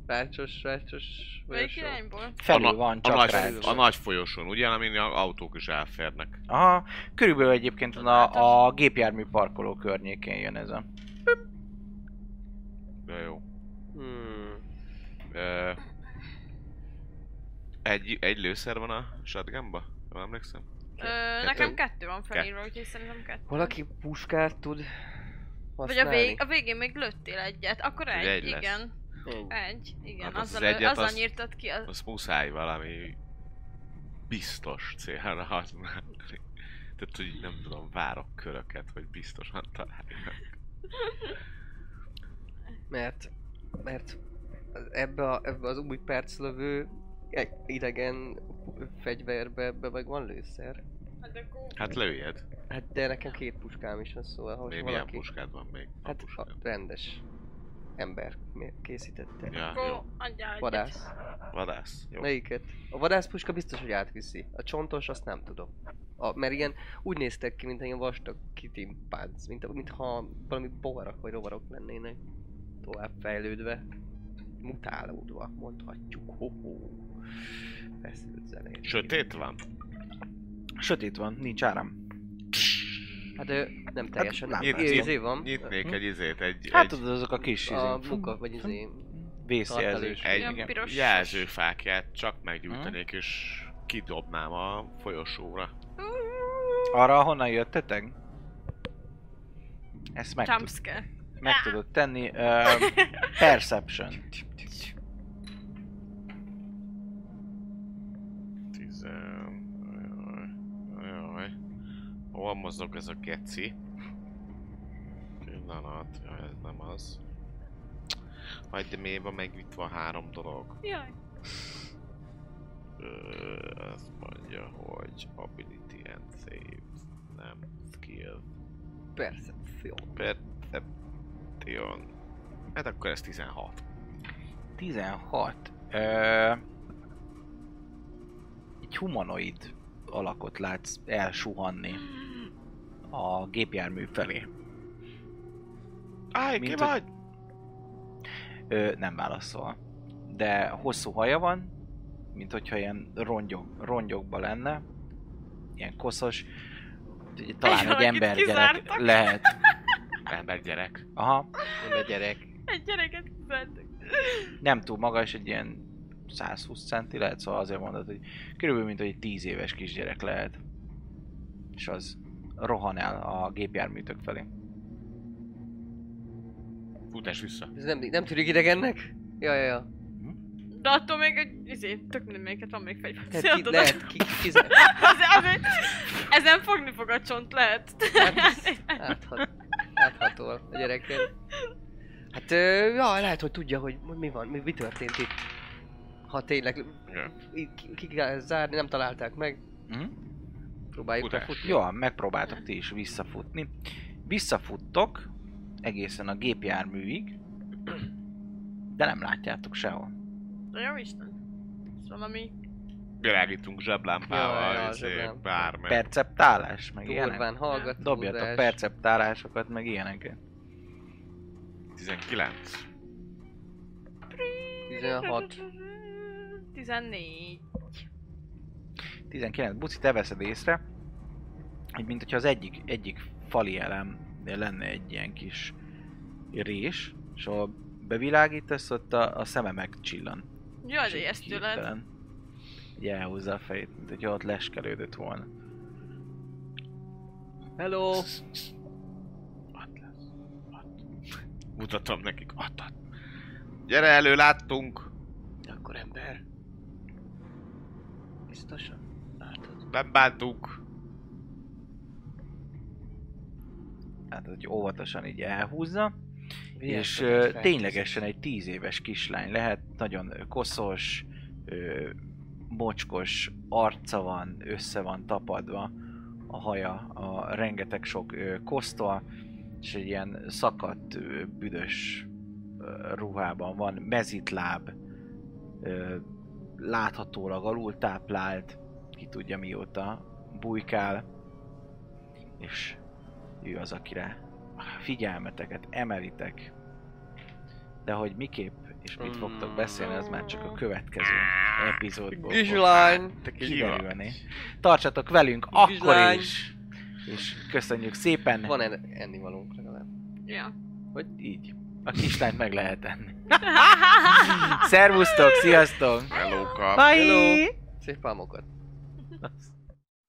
rácsos, rácsos Melyik irányból? Felül a, van, a, csak nagy, rács. a nagy folyosón, ugye, amin a autók is elférnek. Aha, körülbelül egyébként a, a gépjármű parkoló környékén jön ez a. De jó. Hmm. Ö, egy, egy lőszer van a shotgunba? Jól emlékszem? Ö, nekem kettő van felírva, úgyhogy szerintem kettő. Valaki puskát tud Vagy a, használni? vég, a végén még lőttél egyet, akkor Egy egy, egy lesz. Igen. Egy. Igen. Hát az azzal, az egyet, azzal azt- nyírtad ki. Az... Az muszáj valami biztos célra használni. Tehát, hogy nem tudom, várok köröket, hogy biztosan találjak. Mert, mert ebbe, a, ebbe az új perclövő idegen fegyverbe be meg van lőszer. Hát akkor... Hát lőjed. Hát de nekem két puskám is van, szóval ha milyen valaki... puskád van még? Hát a rendes ember készítette. Ja, jó. Vadász. Vadász. Jó. Melyiket? A vadászpuska biztos, hogy átviszi. A csontos, azt nem tudom. A, mert ilyen úgy néztek ki, mint ilyen vastag kitimpánc, mint, mintha valami bogarak vagy rovarok lennének tovább fejlődve. Mutálódva, mondhatjuk. Ho-ho. Feszült zenét. Sötét van? Sötét van, nincs áram. Hát ő nem teljesen. nem Hát, látom. izé van. Nyitnék egy izét, egy, Hát tudod, azok a kis A izé, munka, vagy izé. vészjelzős. egy jelzőfákját csak meggyújtanék és kidobnám a folyosóra. Arra honnan jöttetek? Ezt meg, tud, meg tudod tenni. Uh, *laughs* perception. Tizen... Jaj, jaj. Hol mozog ez a geci? Pillanat, jaj, ez nem az. Hagyd mélybe megütve a három dolog. Jaj. Ö, azt mondja, hogy ability and save, nem skill. Perception. Perception. Hát akkor ez 16. 16. Ö, egy humanoid alakot látsz elsuhanni a gépjármű felé. Áj, Mint ki hogy- vagy? Ö, nem válaszol. De hosszú haja van, mint hogyha ilyen rongyok, rongyokba lenne. Ilyen koszos. Talán egy valakit embergyerek lehet. *laughs* Ember gyerek. Aha. Nem egy gyerek. Egy gyereket kizártak. Nem túl magas, egy ilyen 120 centi lehet, szóval azért mondod, hogy körülbelül mint hogy egy 10 éves kisgyerek lehet. És az rohan el a gépjárműtök felé. Futás vissza. Ez nem, nem tűnik idegennek? Ja, ja, ja. De attól még egy, izé, tök minden melyiket van még fegyver. Szóval ki, tudod, lehet ki, *laughs* azért, ezen fogni fog a csont, lehet. Hát *laughs* ez áthat, áthatol a gyereken. Hát, ö, ja, lehet, hogy tudja, hogy mi van, mi, mi történt itt. Ha tényleg ki, kell zárni, nem találták meg. Mhm. Próbáljuk befutni. Jó, megpróbáltok ti is visszafutni. Visszafuttok egészen a gépjárműig, de nem látjátok sehol. De jó Isten. Ez valami... Világítunk zseblámpával, Ja, izé, bármi. Perceptálás, meg ilyenek. Durván hallgat. Dobjatok perceptálásokat, meg ilyeneket. 19. 16. 14. 19. Buci, te veszed észre, hogy mint hogyha az egyik, egyik fali elem lenne egy ilyen kis rés, és ha bevilágítasz, ott a, a szeme megcsillan. Jaj, de ezt tőled. Így elhúzza a fejét, mint hogyha ott leskelődött volna. Hello! Lesz. Ott. Mutatom nekik. Ott. Gyere elő, láttunk. Akkor ember. Biztosan? Látod? Nem bántunk. Hát, hogy óvatosan így elhúzza, Milyen és felkészült. ténylegesen egy tíz éves kislány lehet, nagyon koszos, ö, mocskos arca van, össze van tapadva a haja a rengeteg sok ö, kosztol, és egy ilyen szakadt, ö, büdös ö, ruhában van, mezitláb, ö, láthatólag alul táplált, ki tudja mióta bujkál, és ő az, akire figyelmeteket emelitek. De hogy miképp és mit fogtok beszélni, az már csak a következő epizódból vagy? kiderülni. Tartsatok velünk akkor is! És köszönjük szépen! Van en- ennivalónk legalább. Ja. Hogy így. A kislányt meg lehet enni. *laughs* Szervusztok, sziasztok! Helóka. Bye! Szép pálmokat.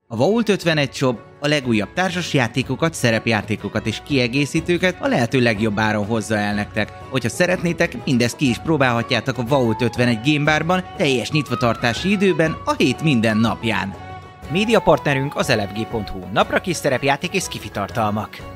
A Vault 51 Shop a legújabb társasjátékokat, szerepjátékokat és kiegészítőket a lehető legjobb áron hozza el nektek. Hogyha szeretnétek, mindezt ki is próbálhatjátok a Vault 51 Gamebarban teljes nyitvatartási időben a hét minden napján. Média partnerünk az elefg.hu, napra kis szerepjáték és skifi tartalmak.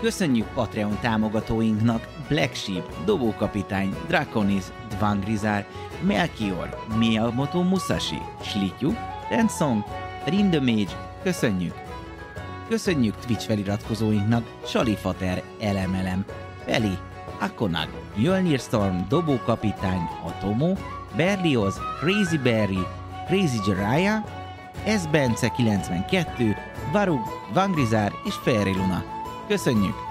Köszönjük Patreon támogatóinknak Black Sheep, Dobókapitány, Draconis, Dvangrizár, Melchior, Miyamoto Musashi, Slityu, Tensong, Rindemage, köszönjük! Köszönjük Twitch feliratkozóinknak Salifater, Elemelem, Peli, Akonag, Jölnir Storm, Dobókapitány, Atomo, Berlioz, Crazy Berry, Crazy Jiraiya, S. Bence 92, Varug, Vangrizár és Fairy Luna. Köszönjük!